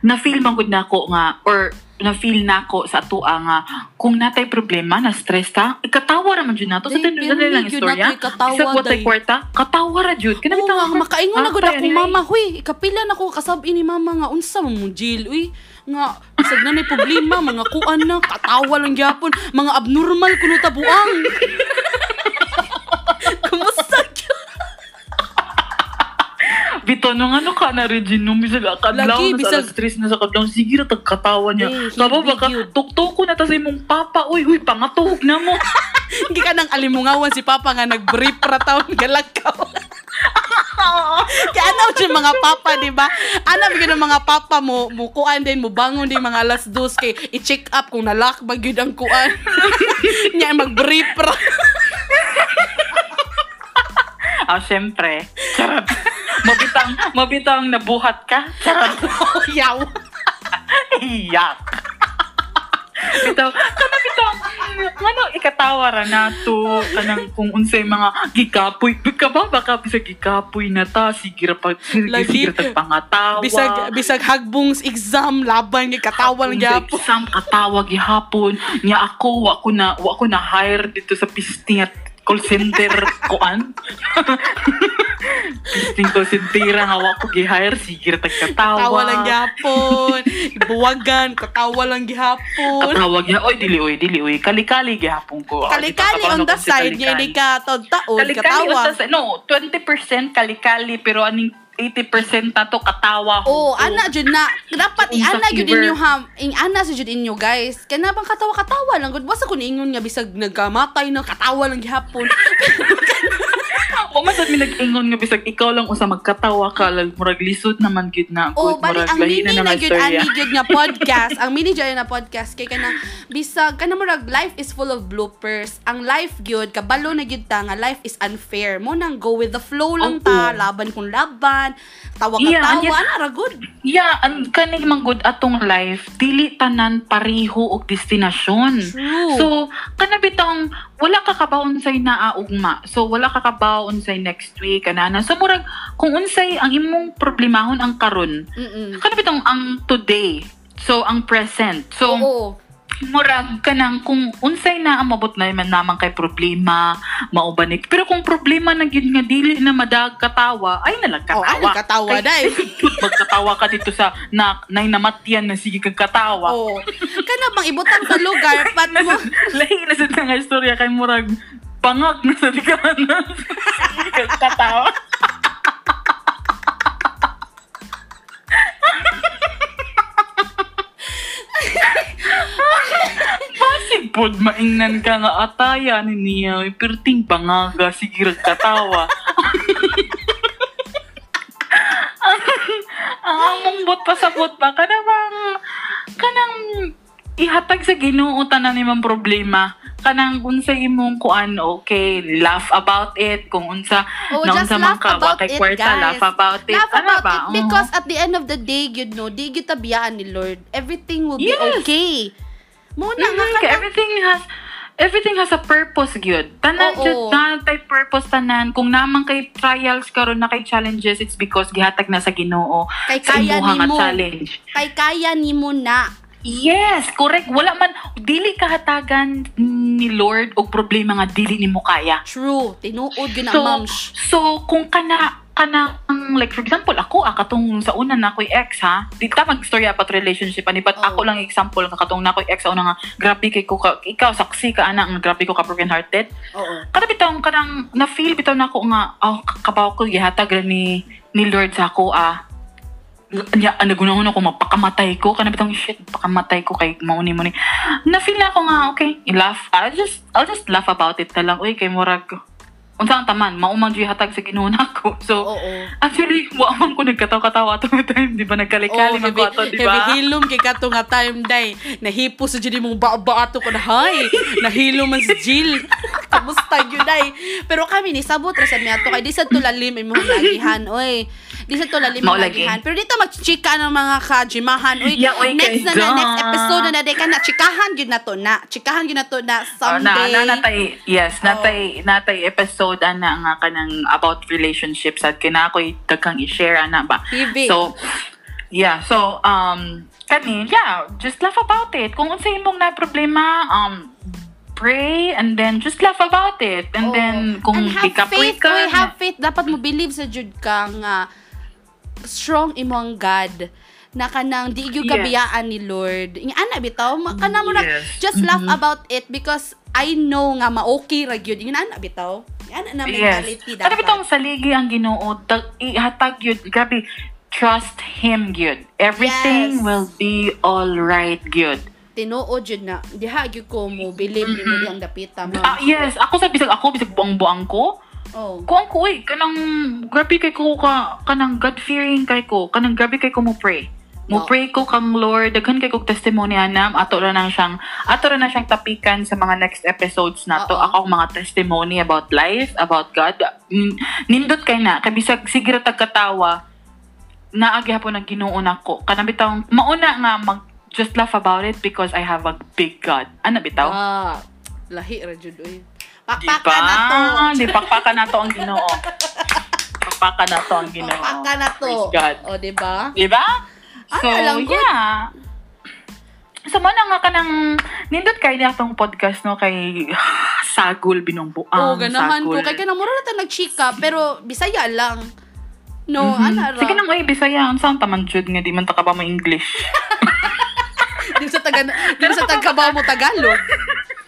na feel man gud nako nga or na feel nako sa ato nga kung natay problema na stress ta ikatawa ra man jud nato sa tinuod pero lang istorya sa day. kwarta katawa ra jud kana bitaw nga, makaingon na gud Ah, ako mama, huy, ikapila na ko kasab ini mama nga unsa man mo Jill, uy. Nga isag na may problema, mga kuan na, katawa lang gyapon, mga abnormal kuno tabuang. *laughs* Bito nung ano ka na Regine nung bisag kadlaw Lagi, na sa bisag- alas na sa kadlaw sige ra tagkatawa niya. Eh, Kaba hindi baka yun. tuktok ko na ta sa imong papa. Uy, uy, pangatuhog na mo. *laughs* Hindi ka nang alimungawan si Papa nga nag-brief ra taon *laughs* galakaw. *laughs* Kaya ano siya mga papa, di ba? Ano bigyan ng mga papa mo, mo kuan din, mo bangon din mga alas dos kay i-check up kung nalak ba gyud ang kuan. Nya mag-brief ra. Ah, syempre. Charot. Mabitang, mabitang nabuhat ka. Charot. *laughs* Yaw. Iyak. Bitaw, kana bitaw, ano, ikatawa ra na to, kanang kung unsay mga gikapoy, ka ba baka bisag gikapoy na ta, sige ra pa, sige, Lagi. sige ra tagpangatawa. Bisag bisag hagbongs exam laban Kung gyapon. sa exam katawag gihapon niya ako wa ko na wa ko na hire dito sa pisting at call center kuan pisting call center nga wa ko gi-hire sige tagkatawa Katawa lang gyapon. Buwagan, katawa lang gyapon. katawag niya oy dili oy dili oy kali-kali gihapon ko Kali-kali on the side niya hindi ka taon Kali-kali on katawa. the side no 20% kali-kali pero aning 80% na to katawa ko. ana jud na dapat sa i-ana jud inyo ha. Ing ana sa jud inyo guys. Kaya na bang katawa-katawa lang gud. Basta kun ingon nga bisag nagkamatay na katawa lang gihapon. *laughs* O masad mi nag-ingon nga bisag ikaw lang usa magkatawa ka lag murag lisod naman gid na Oh, good bali murag ang lahi na na istorya. ani gyud nga podcast. ang mini gyud na podcast kay kana bisag kana murag life is full of bloopers. Ang life gyud kabalo na gyud ta nga life is unfair. Mo nang go with the flow lang ta, Oo. laban kung laban, tawa Yeah, ka tawa, anya- ana ra good. Yeah, ang kanig man good atong life, dili tanan pareho og destinasyon. True. So, kana bitong wala ka kabaon say naaugma. So, wala ka kabaon say next week kanana. So, murag kung unsay ang imong problemahon ang karon, Mm. kana bitong ang today. So, ang present. So, Oo. Murag kanang kung unsay na ang mabot na man naman kay problema maubanik pero kung problema na gyud nga dili na madag katawa ay nalang Oh, katawa ay katawa dai. *laughs* Magkatawa ka dito sa na, nay namatyan na sige kag katawa Oh. Kana bang ibutang sa lugar *laughs* pat mo lahi na sa nga istorya kay murag pangag na sa kag *laughs* katawa pod maingnan ka nga ataya ni niya perting pangaga sige katawa. *laughs* ang, among bot pasabot ba kada bang kanang ihatag sa Ginoo tanan ni man problema kanang unsa imong kuan okay laugh about it kung unsa Oh, na unsa man ka about wa kay it, kwarta laugh about it Laugh ano about ba it Oo. because at the end of the day, you know, di kita biyaan ni Lord. Everything will be Yes. okay. Muna nga Mhm, ka kay everything has everything has a purpose gyud tanan jud na tay purpose tanan kung namang kay trials karon na kay challenges it's because gihatag na sa Ginoo Kay sa kaya nga nimo. challenge Kay kaya ni mo na. Yes, correct. Wala man, dili kahatagan ni Lord o problema nga dili nimo kaya. True. Tinuod yun So, moms. so kung kana kana ang like for example ako ah katong sa una na ako'y ex ha? Di ta magstorya about relationship ani but Oo. ako lang example ka katong na ako'y ex sa una nga grabe kay ko ka, ikaw saksi ka ana nga grabe ko ka broken hearted Oo. kada bitaw kanang na feel bitaw na ako nga oh kabaw ko gihatag ni ni Lord sa ako ah. Nya nagunahon ako mapakamatay ko. Kana bitong shit pakamatay ko kay mauni mo ni. Na feel na ako nga okay i laugh. I'll just I'll just laugh about it na lang. Uy kay murag unsa ang taman maumang di hatag sa Ginoo nako so Oo. actually wa man ko nagkatawa-katawa atong time di ba nagkalikali man ko ato di ba Heavy hilom kay kato nga time day. Nahipo sa jud mong ba-baato ko na hay. Nahilo man si Jill. *laughs* Kamusta yun day? Pero kami ni sabot ra sa mi ato kay di sa tulalim imong lagihan oy. Di sa tulalim Mao imong lagi. lagihan. Pero dito magchika ng mga kajimahan oy. Yeah, oy, next na na next episode na day ka na chikahan gyud na to na. Chikahan gyud na to na Oh, na, someday. na, natay, yes, natay, natay episode ana nga kanang about relationships at kina daghang i-share ana ba. Hibi. So, yeah, so, um, kani, yeah, just laugh about it. Kung unsa imong na problema, um, pray and then just laugh about it. And Oo. then, kung And have faith, ka, oy, have faith. Dapat mo believe sa Jud ka nga strong imong God na kanang di gyud Yes. kabiyaan ni Lord. Ing ana bitaw, ma- kana mo na Yes. just laugh Mhm. about it because I know nga ma-okay ra gyud. Ing ana bitaw. Ana na mentality yes. Dapat. bitong saligi ang Ginoo, tag- ihatag yun, grabe, trust Him yun. Everything Yes. will be all right yun. Tinuod jud na. Diha gyud ko mo believe ni mo Mhm. diyang dapita mo. Ah, yes, ako sa bisag ako bisag buang-buang ko. Oh. Kuang ko eh, kanang grabe kay ko ka kanang God fearing kay ko, kanang grabe kay ko mo pray. Mo pray ko kang Lord, daghan kay kog testimony anam, ato ra na siyang ato ra na siyang tapikan sa mga next episodes na to. Oo. Ako ang mga testimony about life, about God. Nindot kay na, kay bisag sige ra tagkatawa. Naagi hapon ang Ginoo nako. Kanang bitaw mauna nga mag just laugh about it because I have a big God. Ano bitaw? Ah, lahi ra jud oy. Di Pakpaka ba? na to. Di pakpaka na to ang Ginoo. *laughs* pakpaka na to ang Ginoo. Pakpaka na to. Praise God. O, di ba? Ba? Ah, So, alam ko. yeah. So, mo nga ka ng nindot kay na itong podcast no kay *sighs* Sagol Binungbuang. Oo, ganahan ko. Kaya kanang mura na tayo nagchika, pero bisaya lang. No, Mhm. ana ra. Sige nang ay Bisaya, ang saan taman jud nga di man ta ka ba mo English. *laughs* Di sa taga di sa taga mo Tagalog.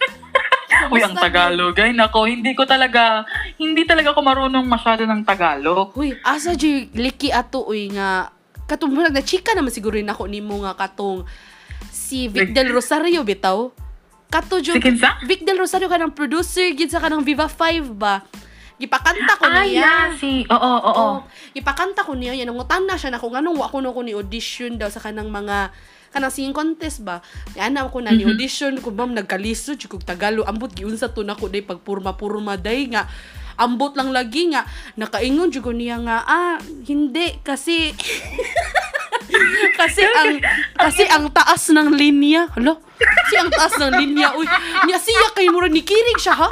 *laughs* Uy, ang Tagalog. Ay, nako, hindi ko talaga, hindi talaga ako marunong masyado ng Tagalog. Uy, asa di liki ato uy nga katong murag na chika naman siguro rin ako nimo nga katong si Vic Del Rosario bitaw. Kato Kinsa? Vic Del Rosario kanang producer gid sa kanang Viva 5 ba. Gipakanta ko Ah, niya. yeah, si, oo, oo, oo. Oo. Ipakanta ko niya, yan, nangutan na siya na kung anong wa ko no ko ni audition daw sa kanang mga kanang singing contest ba. Yan ko na ni Mhm. audition ko bam nagkalisod jud kog Tagalog ambot giunsa to nako day pagpurma-purma day nga ambot lang lagi nga nakaingon jud niya nga ah hindi kasi kasi ang kasi ang taas ng linya. Hala. Si ang taas ng linya. Uy, niya siya kay mura ni kirig siya ha.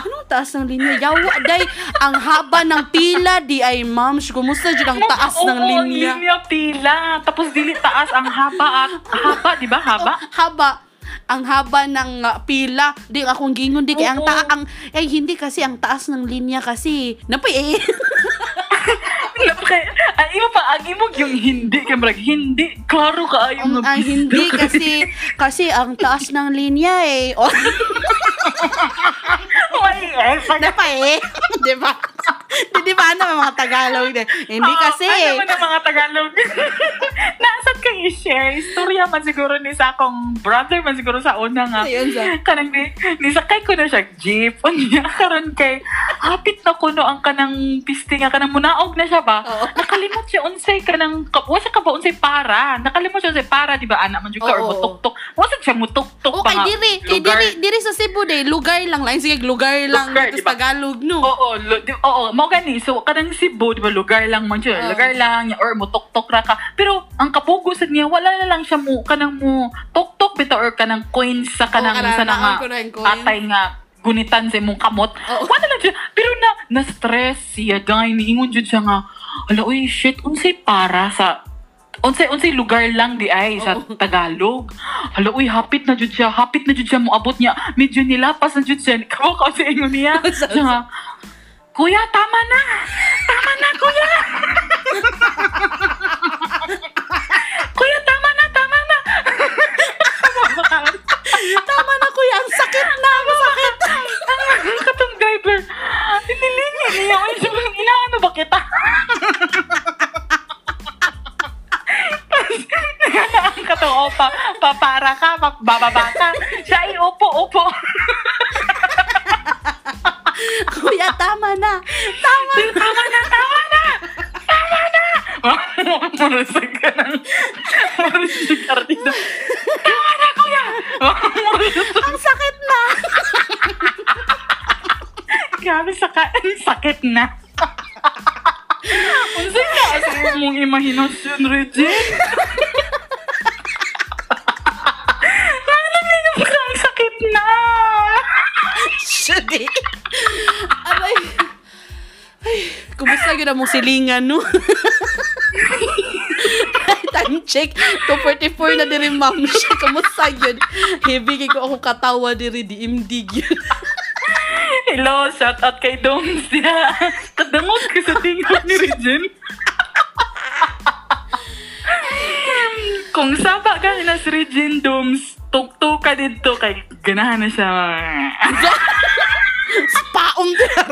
Anong taas ng linya? Yawa day ang haba ng pila di ay ma'am. Kumusta jud ang taas Oo, ng linya? linya pila. Tapos dili taas ang haba at haba, di ba? Haba? haba ang haba ng uh, pila. Di akong gingon di kay ang Oo. ta ang ay hindi kasi ang taas ng linya kasi. Napay eh. *laughs* Napaka, ang imo pa, ang imo yung hindi, kay marag hindi, klaro ka ang, yung ang hindi kasi kasi ang taas ng linya eh. *laughs* Oh, May eh, napay eh. *laughs* Di ba *laughs* di, di ba ano mga Tagalog din hindi kasi Ano man ang mga Tagalog? *laughs* Nasaan kayo i-share? Istorya man siguro ni sa akong brother man siguro sa una nga. Ayun sa Kanang ni, nisakay ko na siya jeep. *laughs* Unya karon kay hapit na kuno ang kanang piste nga kanang munaog na siya ba? Oo. Nakalimot siya unsay kanang ka- wasa ka ba unsay para? Nakalimot siya unsay para di ba ana man jud ka or Oo. mutuktok. Wasa siya mutuktok O pa kay nga diri, kay lugar. diri, diri sa Cebu day, lugar lang lang. Sige, lugar lang Lugar, dito di ba? sa Tagalog, no? Oo, di, oo, mo gani. So kanang Cebu, di ba lugar lang man siya, Oo. lugar lang or mutuktok ra ka. Pero ang kapugo sa niya wala na lang siya mo kanang mo tuktok bitaw or kanang coins sa kanang Oo, sa nga na tatay nga gunitan sa imong kamot. Oo. Wala lang siya. Pero na na stress siya gay niingon jud siya nga ala uy shit unsay para sa unsay unsay lugar lang di ay sa Oo. Tagalog. Hala uy hapit na jud siya, hapit na jud siya moabot niya. Medyo nilapas na jud siya. Kawa ka sa ingon niya. *laughs* Siya Kuya, tama na! Tama na, kuya! kuya, tama na, tama na! Tama na, kuya. Ang sakit na. Masakit. Katong driver, inilingi niya. Sabi, inaano ba kita? Ang katong, oh, pa, papara ka, bababa ka. Siya ay, upo, upo. Kuya, tama na. Tama. Tama na, tama na! Tama na! Marusag ka ng... Marusag ka rin na. Tama na, kuya! Ang sakit na. Grabe sa ka... Ang sakit na. Unsay ka sa imong imahinasyon, Regine? Ang mong silingan, no? *laughs* Time check. 2.44 na diri, ma'am. *laughs* Siya, kumusta yun? Heavy ko ako katawa diri, di imdig yun. *laughs* Hello, shout out kay Doms niya. Kadamot ka sa tingin ni Regine. Kung saba ka na si Regine Doms, tukto ka dito kay ganahan na siya. Paong der.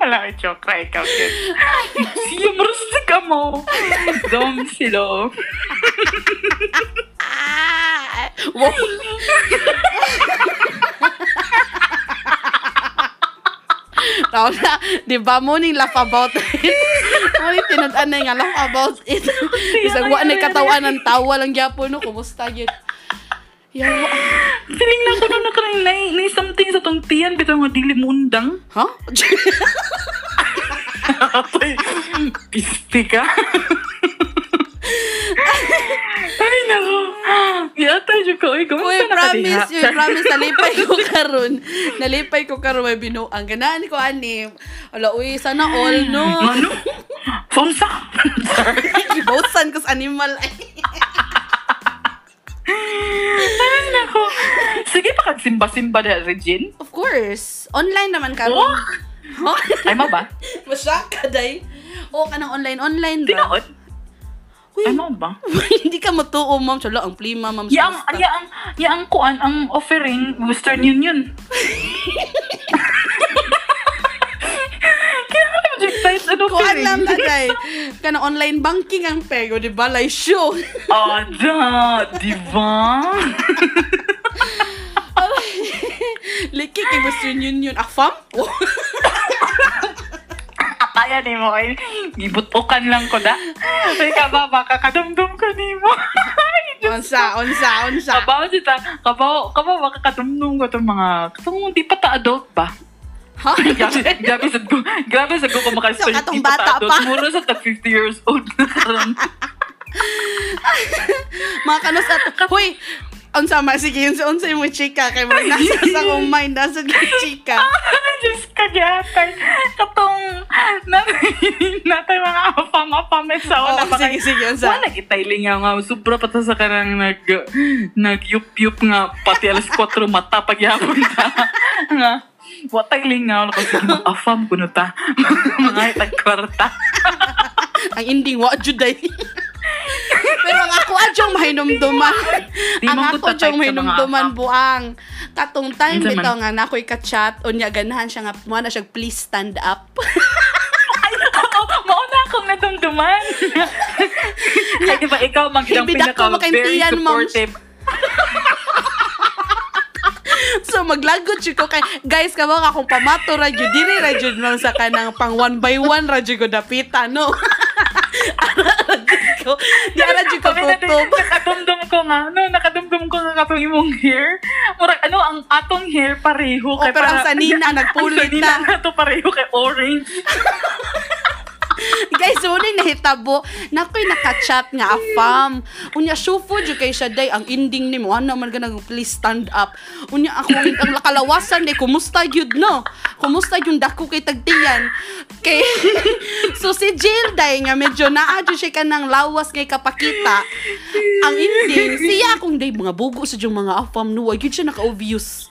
Wala, joke marusig ka mo. Doms, hello. Ah! Wow. Raw na, di ba mo ning laugh about it? Mo ning tinud-an na nga laugh about it. Bisag wa na katawan ng tawa lang gyapon no, kumusta yun? Yawa. Feeling lang ko na nakarang na, na something sa tong tiyan, bitaw nga dili mo undang. Ha? Apoy, piste ka. Ay, nako. Yata, dyan ko. Uy, Uy, kumusta na promise yun, promise, nalipay ko karon. Nalipay ko karon may binu. Ang ganaan ko ani. Ala, uy, sana all, no? Ano? Sonsa? Sorry. *laughs* Gibawsan ko sa animal. *laughs* Ay, nako. Sige pa kagsimba-simba na, Regine. of course. Online naman karon. Oh, Huh? ay ba? Masyak ka, day. O, kanang online-online ba? Tinood? Uy, Ay ba? *laughs* hindi ka matuo, ma'am. Sala, ang plima, ma'am. Yang, yang, yang kuan, ang offering, Western Union. *laughs* Kaya guys, ano Kuan offering? lang na, *laughs* day. Kanang online banking ang pego, di ba? Like, show. *laughs* Ada, di ba? *laughs* Liki kay Western Union. Akfam? Oh. Kaya ni mo, ay, gibutukan lang ko da. Ay, ka ba, baka kadumdum ka ni mo. Onsa, onsa, onsa. Kabaw sita, kabaw, kabaw, baka kadumdum ko itong mga, itong di pa ta adult ba? Ha? grabe, grabe sa ko, grabe sa ko kung So, katong pa bata pa. Mura sa tag 50 years old na karon. *laughs* Mga kanus at... Hoy! Unsa ma sige yun sa unsa mo chika kay mo nasa sa akong mind nasa yung chika. *laughs* Ay, Diyos ka, gyatay. Katong, natay, mga apam-apam sa Oo, una. baka- sige, sige, unsa? Wala kitay lingaw nga. Sobra pa ta sa karang nag, nag-yup-yup nga. Pati alas 4 mata pagyapon ta. *laughs* nga. Watay lingaw. Kasi mag-afam ko na ta. *laughs* mga itag kwarta. *laughs* Ang ending wa juday. *laughs* Pero ang ako adyong mahinumduman. Di ang ako adyong app. buang. Katong time bitaw nga nakoy ka-chat unya ganahan siya nga mo na siya please stand up. Oo, mauna akong nadumduman. Ay, di ba ikaw mag Hibidak ko pinaka very makaintiyan, ma'am. supportive. So maglagot jud ko kay guys kamo ka kung pamato ra jud diri ra jud man sa kanang pang one by one ra jud ko dapita no. *laughs* Ko. Di ara jud natin, tutob. Nakadumdum ko nga, no, nakadumdum ko nga katong imong hair. Murag, ano, ang atong hair pareho. O, pero *laughs* ang sanina, nagpulit Ang sanina na. na to pareho kay orange. *laughs* *laughs* Guys, na nahitabo. Nakoy nakachat nga afam. Unya syufo jud kay siya day ang ending nimo. Ano man ganang please stand up. Unya ako ang lakalawasan day kumusta gyud no? Kumusta yung dako kay tagtiyan? Kay *laughs* so si Jill day nga medyo naa jud siya kanang lawas kay kapakita. Ang ending siya akong day mga bugo sa yung mga afam no. Gyud siya naka-obvious.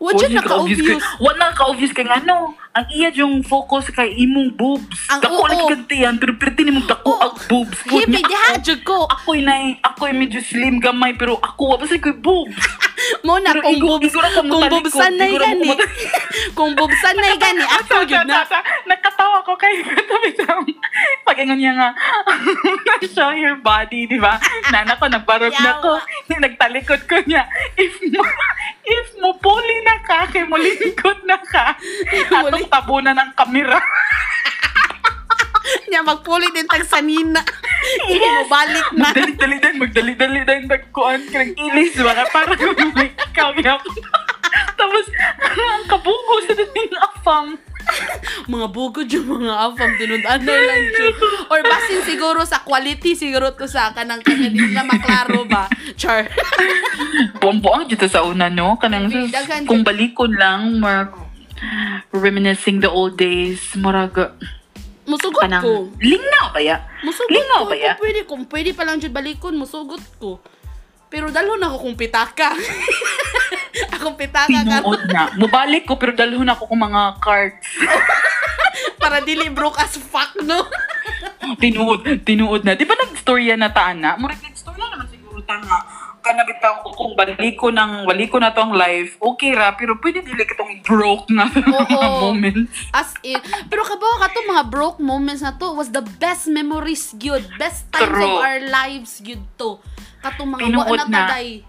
Wa Wala jud naka-obvious. Wala ka-obvious kay nga, no. Ang iya yung focus kay imong boobs. Ang Dako oo. lagi gantiyan, pero perti nimong dako ang boobs. Hibi diha ako. jud ko. Ako'y na, ako'y medyo slim gamay, pero ako, wala ko'y boobs. *laughs* mo na Pero kung igo- bubs igo na ko kung bubsan na igo *laughs* *laughs* na gani kung bubsan na gani ako gyud na Nakatawa ko kay katabi sa pag-ingon niya nga show your body, di ba? Nana ko, nagbarog na ko. Nagtalikod ko niya. If mo, if mo puli na ka, kay mo lingkod na ka, atong tabunan ng kamera. *laughs* niya magpulit din tag sanina *laughs* hindi mo balik na Magdali-dali din, magdali-dali din, nagkuhan ka ng ilis, baka para may kami ako. *laughs* Tapos, ang kabugo sa dating afam. mga bugod yung mga afam tinudan na lang jud or basin siguro sa quality siguro to sa kanang kanya din na maklaro ba char Buang-buang dito sa una, no? Kanang kung balikon lang, marag reminiscing the old days, marag musugot kanang ko lingnaw ba ya? musugot Lingaw ko ba ya? kung pwede kung pwede pa lang jud balikon musugot ko pero dalo na ako kung pitaka *laughs* akong pitaka ka Tinuod na. Mubalik ko pero dalhon ako kung mga cards. *laughs* para dili broke as fuck no *laughs* tinuod, tinuod na. Di ba nag-storya na taan na? Murag nag-storya naman siguro tanga. Kanabitaw ko kung baliko ng waliko na to ang life, okay ra, pero pwede dili kitong broke na *laughs* mga Oo. moments. As in, pero kabawa ka to mga broke moments na to was the best memories gyud, best times True. of our lives gyud to. Katong mga Tinuod wa na na. taday.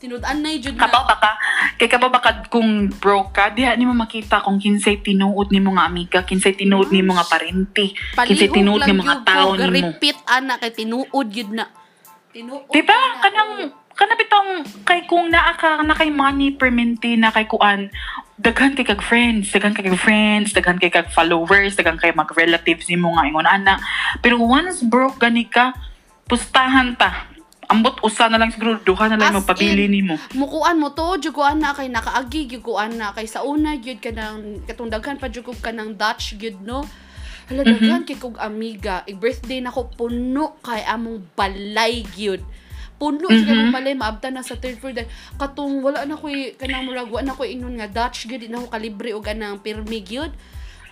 Tinud-an na jud Kabaw na. ba ka? Kay kabaw ba ka kung broke ka, diha ni mo makita kung kinsay tinuod ni mo nga amiga, kinsay tinuod ni mo nga parente, kinsay tinuod ni lang mga gyud tao ko, ni mo. repeat ana kay tinuod gyud na. Tinuod. Diba? na. Kanang, kanabitang kay kung naa ka na kay money permente na kay kuan daghan kay kag friends, daghan kay kag friends, daghan kay kag followers, daghan kay mag relatives nimo nga ingon ana. Pero once broke gani ka, pustahan ta. Ambot usa na lang siguro duha na lang As magpabili in, nimo. Mukuan mo to, jud ko ana kay nakaagi ko ana kay sa una gyud kanang katong daghan pa jud ko kanang Dutch gyud no. Hala daghan kay kog amiga, ig birthday nako puno kay among balay gyud. Puno mm Mhm. among balay maabta na sa third floor dahil katong wala na koy kanang murag wa na koy ingon nga Dutch gyud na ko kalibre og anang pirmi gyud.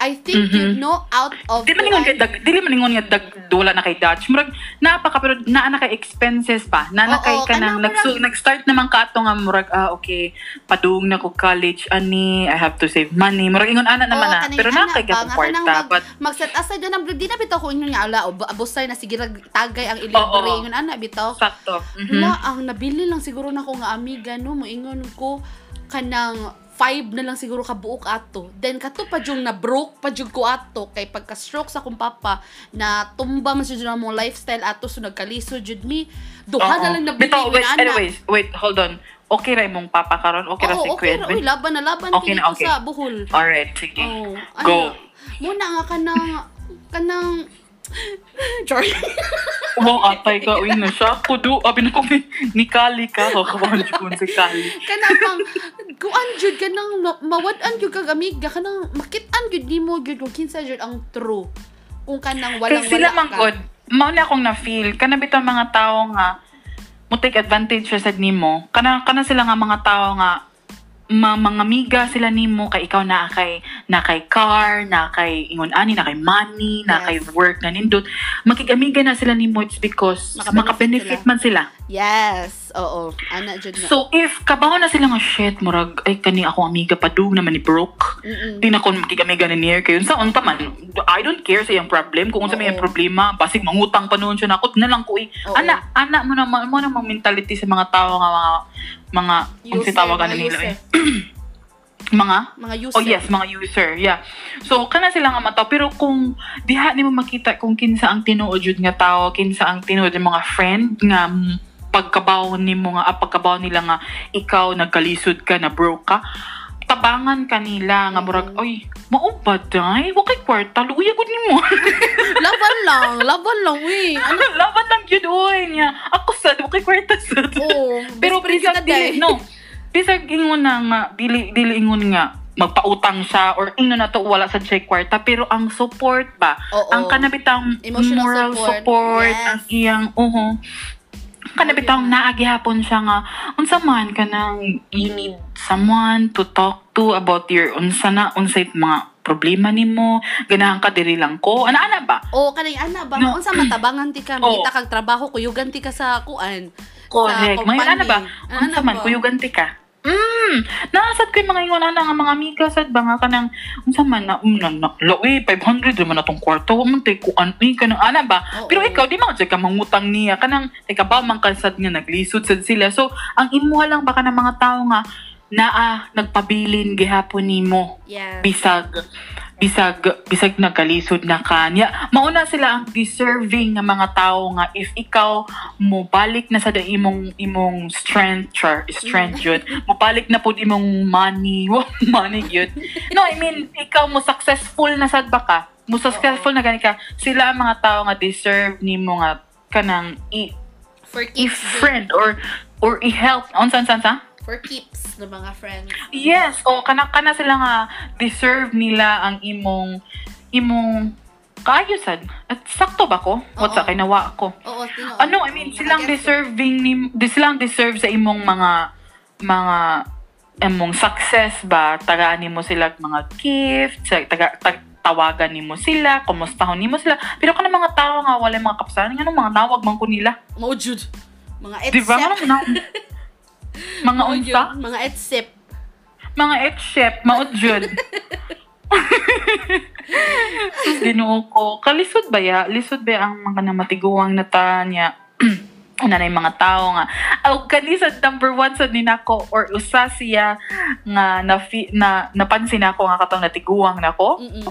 I think Mhm. you know out of Di man ningon kay dag, dili man ningon nga dag wala na kay Dutch. Murag naa pa ka pero naa na kay expenses pa. Naa na Oo, kay kanang kanang nagsu, murag- nag-start naman ka ato nga murag ah okay, padung na ko college ani, I have to save money. Murag ingon ana naman Oo, na. kanang Pero naa anak kay nga kwarta. kanang But mag, mag-set aside na di na bitaw ko ingon nga ala ob- abusay na sige rag- tagay ang Oo. ilibre ingon ana bitaw sakto. Mhm. Wala, ang nabili lang siguro na ko nga amiga, no, moingon ko, kanang five na lang siguro kabuok ato. Then kato pa yung na broke pa yung ko ato kay pagka stroke sa akong papa na tumba man siya mo lifestyle ato so nagkaliso jud mi. Duha na lang nabili Bitaw, wait, ana. anyways, wait, hold on. Okay ra imong papa karon? Okay ra si okay Kuya ra. Uy, laban na laban Okay na, okay. sa buhol. Alright, sige. Oh, Go. Muna nga kanang kanang Sorry. Wow, atay ka. Uy, na siya. Kudo. Abi na ko ni, ni Kali ka. Ko si Kali. kanang kuan jud kanang ma- mawad-an jud kag amiga kanang makit-an jud nimo jud kung kinsa jud ang true kung kanang walang Kaya sila wala man good. Mao na akong na-feel. Kana bitaw mga tao nga mo take advantage sa nimo. Kana kana sila nga mga tao nga ma, mga miga sila nimo kay ikaw na kay na kay car, na kay ingon ani, na kay money, na Yes. kay work na nindot. Makigamiga na sila nimo it's because Makabenefit maka-benefit man sila. Yes. Oo. Ana jud na. So if kabaho na sila nga shit murag ay kani ako amiga pa do naman ni broke. Mm-mm. Di na ko makigamiga ni niya kayo. Sa unta man, I don't care sa iyang problem. Kung unsa may problema, basig mangutang pa noon siya nako, na lang ko eh. Oo. Ana, ana mo na mo na mentality sa mga tao nga mga mga kung User, tawagan nila eh. *clears throat* mga Mga user. Oh yes, mga user. Yeah. So kana sila nga mataw pero kung diha nimo makita kung kinsa ang tinuod jud nga tao, kinsa ang tinuod ng mga friend nga pagkabaw nimo nga ah, pagkabaw nila nga ikaw nagkalisod ka na broke ka tabangan kanila nga murag Mhm. oy mao ba day wa kay kwarta luya gud nimo *laughs* Laban lang. Laban lang, we. Ano? *laughs* laban lang gyud oy niya ako sad wa kay kwarta sad Oo. pero day. dili no bisag ingon na nga dili dili ingon nga magpautang siya or ino na to wala sa check kwarta pero ang support ba Oo. ang kanabitang Emotional moral support. support, Yes. ang iyang uho kanabitang naagihapon siya nga unsa man kanang you need someone to talk to about your unsa na unsay mga problema nimo ganahan ka diri lang ko ana ana ba Oo, kanay ana ba? No. Unsa matabangan ti ka? *clears throat* Oo. Makita kag trabaho, kuyugan ti ka sa kuan. Correct. May company. ano ba? Ano man kuyuganti ka? Mm, naasad ko yung mga ingon ana nga mga amiga sad ba nga kanang unsa man na um, na, na lawi 500 naman na tong kwarto wa man tay kuan uy kanang ana ba Oo. pero ikaw di man ka mangutang niya kanang teka ba man kasad nga naglisod sad sila so ang imuha lang baka ng mga tao nga naa nagpabilin gihapon nimo. Yes. bisag bisag bisag nagkalisod na kanya. Mauna sila ang deserving nga mga tao nga if ikaw mo balik na sa imong imong strength char strength yun. Mo balik na pud imong money. *laughs* Money yun. No I mean ikaw mo successful na sad ba ka? Mo successful na gani ka? Sila ang mga tao nga deserve nimo nga kanang i, For i friend or or i-help. Unsan san sa For keeps ng mga friends. Yes, o kana kana sila nga deserve nila ang imong imong kaayusan. At sakto ba ko? What sa Oo. kay nawa ko? Oo, tino. Ano, I mean, silang deserving ni silang deserve sa imong mga mga imong success ba tagaan nimo sila mga gift, sa taga, tag, tawagan nimo sila, kumustahon nimo sila. Pero kana mga tao nga wala mga kapasaran, nga mga nawag man ko nila. Maujud. Mga Di ba? etsep. *laughs* Mga, na, unsa? Mga etsep. Mga ex-chef, maudjud. *laughs* Ginoo ko. Kalisod ba ya? Lisod ba ang mga na matiguang na tanya? ano na mga tao nga. Aw, kanisad number one sa din ako or usa siya nga na, na napansin ako nga katong natiguang na ko. Mm-mm.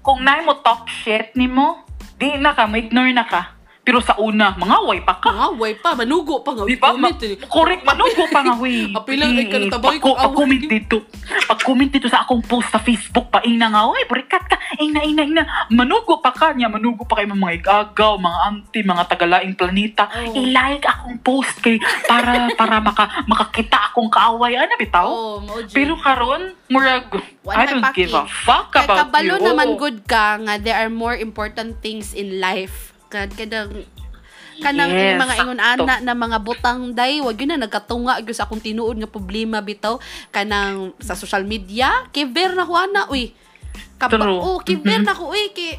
Kung na mo talk shit nimo, di na ka, ma-ignore na ka. Pero sa una, mga way pa ka. Mga way pa, manugo pa nga. Di ba? Ma- Comment eh. correct, manugo pa nga, huy. *laughs* Apilang ay kanatabay Pag- kong Pag-comment dito. Pag-comment dito sa akong post sa Facebook, pa ina nga, uy, burikat ka, ina, ina, ina. Manugo pa ka niya, manugo pa kayo mga igagaw, mga auntie, mga tagalaing planeta. Oh. I-like akong post kay para para maka makakita akong kaaway. Ano bitaw? Maujud. Pero karon, murag, Wala I don't paki. give a fuck about kabalo you. naman good ka nga there are more important things in life. Kad kadang kanang Yes, yung mga ingon ana na mga butang day wag yun na nagkatunga gyud sa akong tinuod nga problema bitaw kanang sa social media kiver na ko ana uy True. oh kiver Mhm. na ko uy kay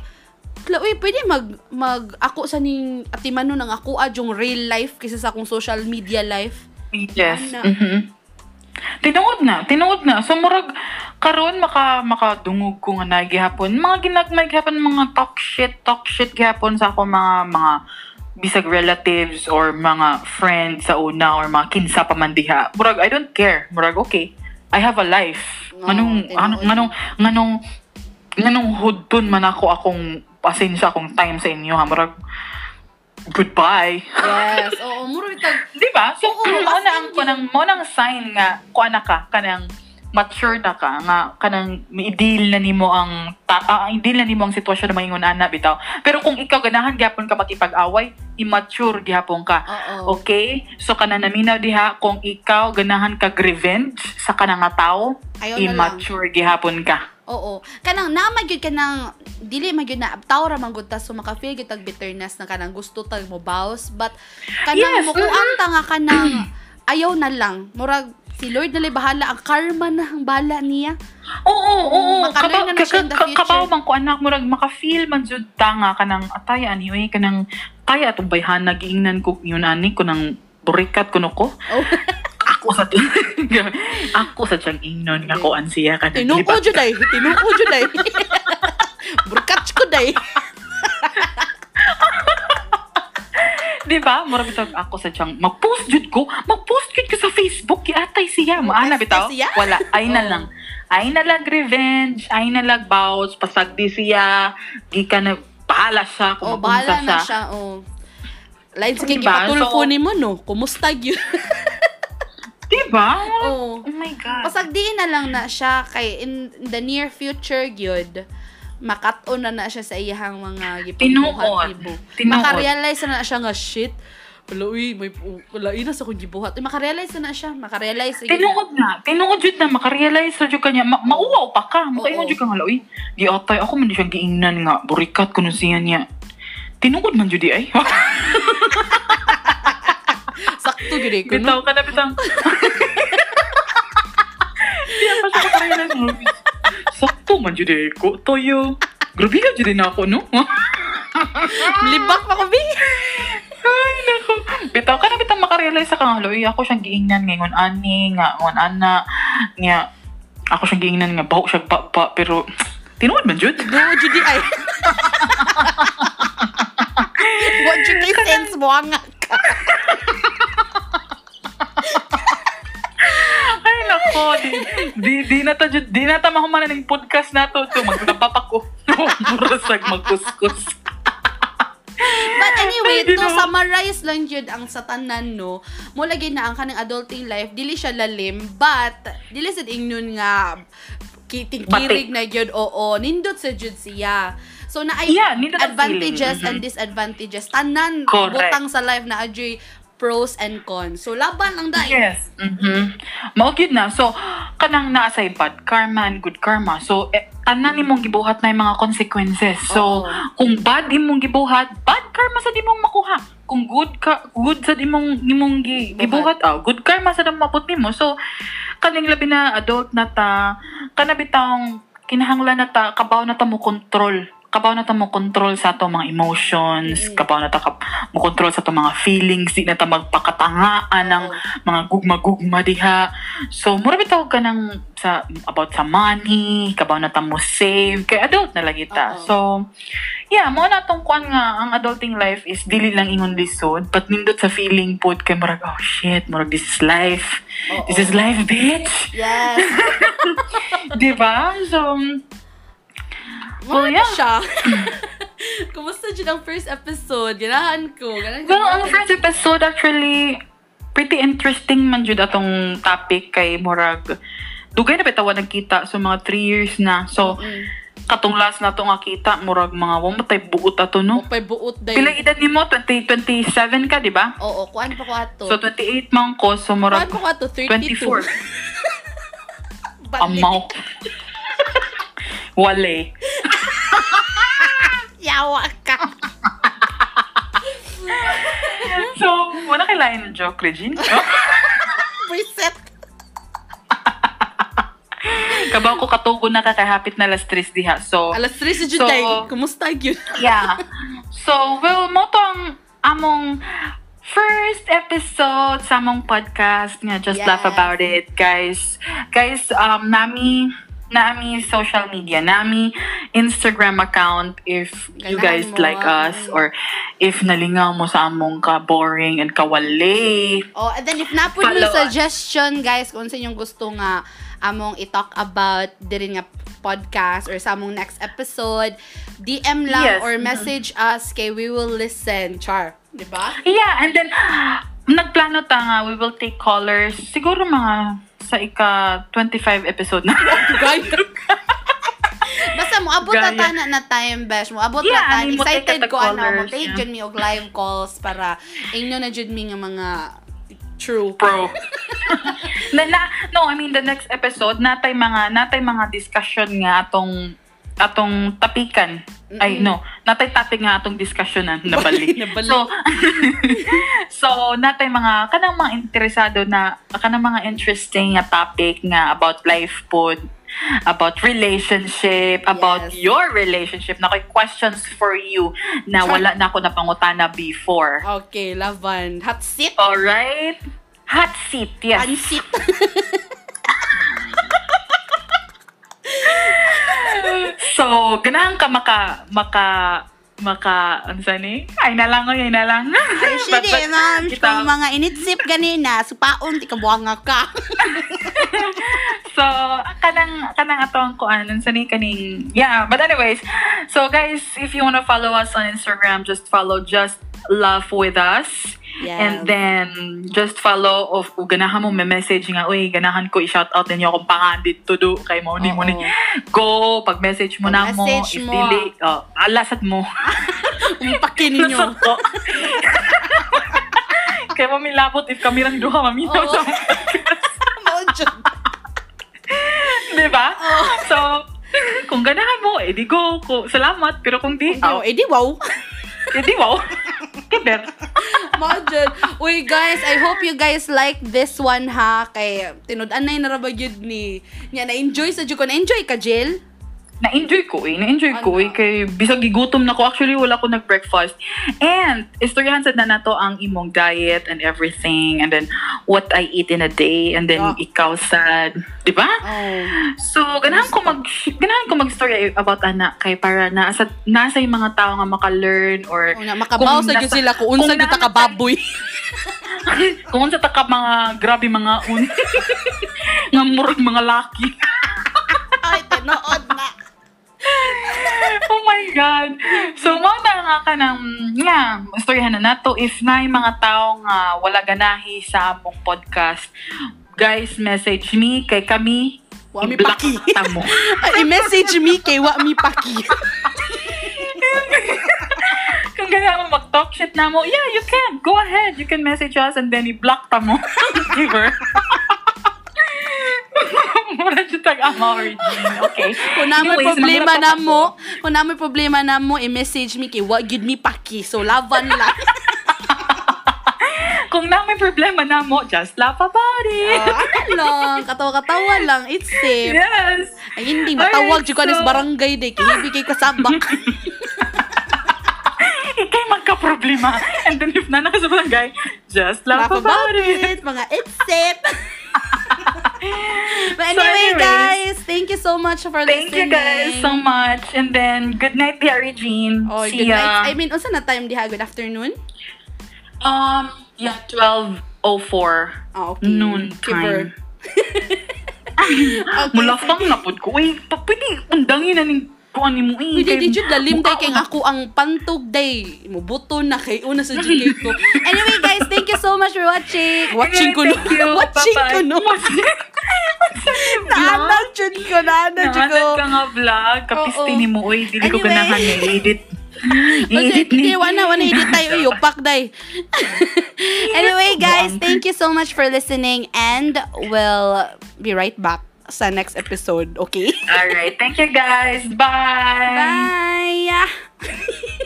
Kla, uy, pwede mag, mag, ako sa ning, atimano ng ako adyong real life kaysa sa akong social media life. Yes. Ana. Mhm. Tinuod na, tinuod na. So murag karon maka makadungog ko nga na gihapon. Mga ginagmay gihapon mga talk shit, talk shit gihapon sa ako mga mga bisag relatives or mga friends sa una or mga kinsa pa man diha. Murag I don't care. Murag okay. I have a life. Oo, Nganong tinuod. ano nganong nganong nganong hudton man ako akong pasensya akong time sa inyo ha. Murag goodbye. Yes. *laughs* Oo, muro tag Di ba? So, Oo, mo na ang kanang mo nang sign nga kuan na ka kanang mature na ka nga kanang i-deal na nimo ang ta, ah, i-deal na nimo ang sitwasyon na maingon ana bitaw. Pero kung ikaw ganahan gyapon ka makipag-away, immature gyapon ka. Oo. Okay? So kana naminaw diha kung ikaw ganahan kag revenge sa kanang nga tao, Ayaw immature gihapon ka. Oo. Kanang naman gyud kanang dili man gyud na tawra man gud ta so maka-feel gyud tag bitterness na kanang gusto tag mo bows but kanang Yes, ta nga kanang ayaw na lang. Murag si Lord na bahala ang karma na ang bala niya. Oo, oo, oo. Makalearn na na siya in the Kaba- future. Kabaw man ko anak murag maka-feel man jud ta nga kanang ataya ani oy kanang kaya atong bayhan nagiingnan ko yun ani ko nang burikat kuno ko. Oh. *laughs* Ako sa *laughs* ako sa tiyang ingnon nga kuan siya ka Tinuko jud ay, tinuko jud ay. *laughs* Burkats ko day. Di ba? Mura bitaw ako sa tiyang mag-post jud ko, mag-post jud ko sa Facebook kay atay siya. Maana bitaw? siya? Wala, ay na Oo. lang. Ay na lang revenge, ay na lang bounce, pasagdi siya, gika na bahala siya kung Oh, bahala na siya. Oh. Line sige Diba? gipatulfo So- nimo no. Kumusta gyud? *laughs* Di ba? oh. Oh my God. Pasagdiin na lang na siya kay in the near future gyud makat-on na na siya sa iyahang mga gipabuhat ibo. Makarealize na na siya nga shit. Wala uy, may wala ina sa kong gibuhat. Makarealize na na siya. Makarealize Tinuod na. Tinuod jud na. Makarealize na jud kanya. Ma mauwaw pa ka. Makaingon Oo. jud ka nga. Uy, di atay. Ako man di siya giingnan nga. Burikat ko nun siya niya. Tinuod man jud di ay. *laughs* Sakto gyud eh, kuno. Bitaw ka na bitang. Diyan pa siya makarealize mo. Sakto man jud eh. Ko toyo. Grabe ka jud na ako no. Libak pa ko bi. Ay, nako. Bitaw ka na bitang makarealize sa kang Uy, ako siyang giingnan ngayon ani nga ngon ana nga ako siyang giingnan nga baho siya pa, pa pero tinuod man jud. Go jud di ay. *laughs* *laughs* What you kay sense mo nga ka. Ay nako, di, di, di na ta jud, di na ta mahumanan ng podcast nato to magtapapak ko. Murasag magkuskus. But anyway, Ay, to summarize lang jud ang sa tanan no, mo lagi na ang kaning adulting life dili siya lalim, but dili sad ingnon nga kiting kirig na jud oo, nindot sa jud siya. So na ay Yeah, advantages and disadvantages tanan Correct. butang sa life na adjoy pros and cons. So laban lang dai. Yes. Mhm. Mao gyud na. So kanang naa say bad karma and good karma. So eh, tanan nimong gibuhat na yung mga consequences. So Oo. kung bad imong gibuhat, bad karma sa dimong makuha. Kung good ka good sa dimong nimong gi, gibuhat, oh, good karma sa dimong maput nimo. So kaning labi na adult na ta, kana bitang kinahanglan na ta kabaw na ta mo control kabaw na ta mo control sa ato mga emotions, Mm. kabaw na ta kap- mo control sa ato mga feelings, di na ta magpakatangaan ng mga gugma-gugma diha. So, mura bitaw ka ng sa, about sa money, kabaw na ta mo save, kay adult na lagi ta. So, yeah, mo na tong kuan nga, ang adulting life is dili lang ingon lisod, but nindot sa feeling pod kay murag, oh shit, murag this is life. Oo. This is life, bitch! Yes. *laughs* Di ba? So, yeah. siya. *laughs* Kumusta dyan ang first episode? Ganahan ko. Ganahan ko. Well, ang first episode actually pretty interesting man jud atong topic kay Murag. Dugay na bitaw nagkita so mga 3 years na. So Mm. katong last na to nga kita Murag mga wa matay buot ato no. Upay buot day. Pila edad nimo 20 27 ka di ba? Oo, kuan pa ko ato. So 28 man ko so kuan Murag pa ko ato, 32. 24. *laughs* Balik. Amaw. Wale. *laughs* Yawa ka. So, wala kay ng joke, Regine. Oh, *laughs* Preset. *laughs* Kabaw ko katugo na kakahapit na last stress diha. So, Alas 3 si So- Juday. Kumusta yun? yeah. So, well, mo tong among first episode sa among podcast nga Just Laugh Yes. About It, guys. Guys, um, nami nami social media, nami Instagram account if you Ganahan guys mo, like us or if nalingaw mo sa among ka boring and kawali. Oh, and then if napod mo suggestion, guys, kung sa inyong gusto nga among i-talk about diri nga podcast or sa among next episode, DM lang Yes. or message us kay we will listen. Char. Di ba? Yeah, and then nagplano ta nga we will take callers siguro mga sa ika 25 episode na. *laughs* Basta mo abot na tana na time besh mo abot Yeah, na tan ani mo take excited ko ano mo take yeah. jud mi og live calls para inyo na jud mi nga mga true Pro. *laughs* na, na, no, I mean the next episode natay mga natay mga discussion nga atong atong tapikan. Ay Mm-mm. no, natay topic nga atong discussionan *laughs* nabali. Nabali. So *laughs* So natay mga kanang mga interesado na kanang mga interesting nga topic nga about life pod about relationship, about Yes. your relationship. Na questions for you na wala na ako napangutana before. Okay, laban. Hot seat. Alright? Hot seat, yes. Pansit. *laughs* *laughs* So, ganahan ka maka, maka, maka, ano sa ni? Ay na lang, ay na lang. Ay, *laughs* sige, but ma'am. Kung mga initsip ganina, supaon, di ka buwanga ka. *laughs* So, kanang kanang atong kuan sa ni kaning yeah, but anyways, so guys, if you want to follow us on Instagram, just follow just laugh with us. Yes. And then just follow of kung ganahan mo may message nga uy ganahan ko i-shout out ninyo akong pangandit to do kay mo ni mo ni go pag message mo na mo Pag-message if mo. dili oh, alasat mo *laughs* Umpaki ninyo. Lasat ko. *laughs* kaya mamilabot if kami lang duha maminaw sa Mao dyan. Di ba? So, kung ganahan mo, eh di go. Ko, salamat. Pero kung di, Oh, oh, eh di wow. eh di wow. *laughs* Kinder. Dyan. Uy, guys, I hope you guys like this one, ha? Kay, tinud-an na narabagyod ni. Nya, na-enjoy sa Jukon. Na-enjoy ka, Jill? Na-enjoy ko eh. Na-enjoy ko eh. Kay bisag gigutom na ko. Actually, wala ko nag-breakfast. And, istoryahan sa na nato ang imong diet and everything. And then, what I eat in a day. And then, Yeah. ikaw sad. Di ba? Oh. So, ganahan ko mag ganahan ko mag-story about anak kay para nasa nasa yung mga tao nga maka-learn or Oh, na, makabaw sa nasa- sila kung unsa gyud ta ka nasa- baboy. *laughs* Kung unsa ta ka mga grabe mga un *laughs* nga murag mga laki. Ay, tinood na. *laughs* oh my god. So mo na nga ka ng nga istoryahan na nato if na yung mga tao nga wala ganahi sa among podcast. Guys, message me kay kami Wa mi paki. i-message *laughs* me kay wa mi paki. *laughs* Kung ganyan mo mag-talk shit na mo, yeah, you can. Go ahead. You can message us and then i-block ta mo. Giver. Mura siya tag-ama origin. Okay. Kung namoy Anyways, problema na mo, kung namoy problema na mo, i-message me kay wa gyud mi paki. So laban lang. *laughs* Kung na may problema na mo, just laugh about it. Ah, ano lang, katawa-katawa lang. It's safe. yes. Ay, hindi, matawag ko anis so- barangay day. Kaya hibi kay kasabak. *laughs* Ikay magka-problema. And then if na naka sa barangay, just laugh, Laugh about, it. Mga it's safe. *laughs* *laughs* But So anyway, anyways, guys, thank you so much for Thank you listening. guys so much. And then, good night, Dear Regine. Oh, See good ya. night. I mean, unsa na time diha? Good afternoon? Um, yeah, 12.04 Oh, okay. noon time. *laughs* *laughs* Okay, Mula pang napod ko. Uy, pwede undangin na ning kuan ni mo eh. Kay- di jud lalim day kay ko- ako ang pantog day. Mubuto na kay una sa *laughs* jud ko. Anyway, guys, thank you so much for watching. *laughs* Watching ko no. *laughs* Watching ko no. Naanag jud ko, naanag jud ko. Naanag ka nga vlog. Kapisti Oo. ni mo. Uy, dili ko ganahan i-edit. Okay, I-edit ni. hindi, wana, wana, edit tayo. Yupak, day. anyway, guys, thank you so much for listening and we'll be right back sa next episode, okay? Alright. Thank you guys. Bye! Bye! *laughs*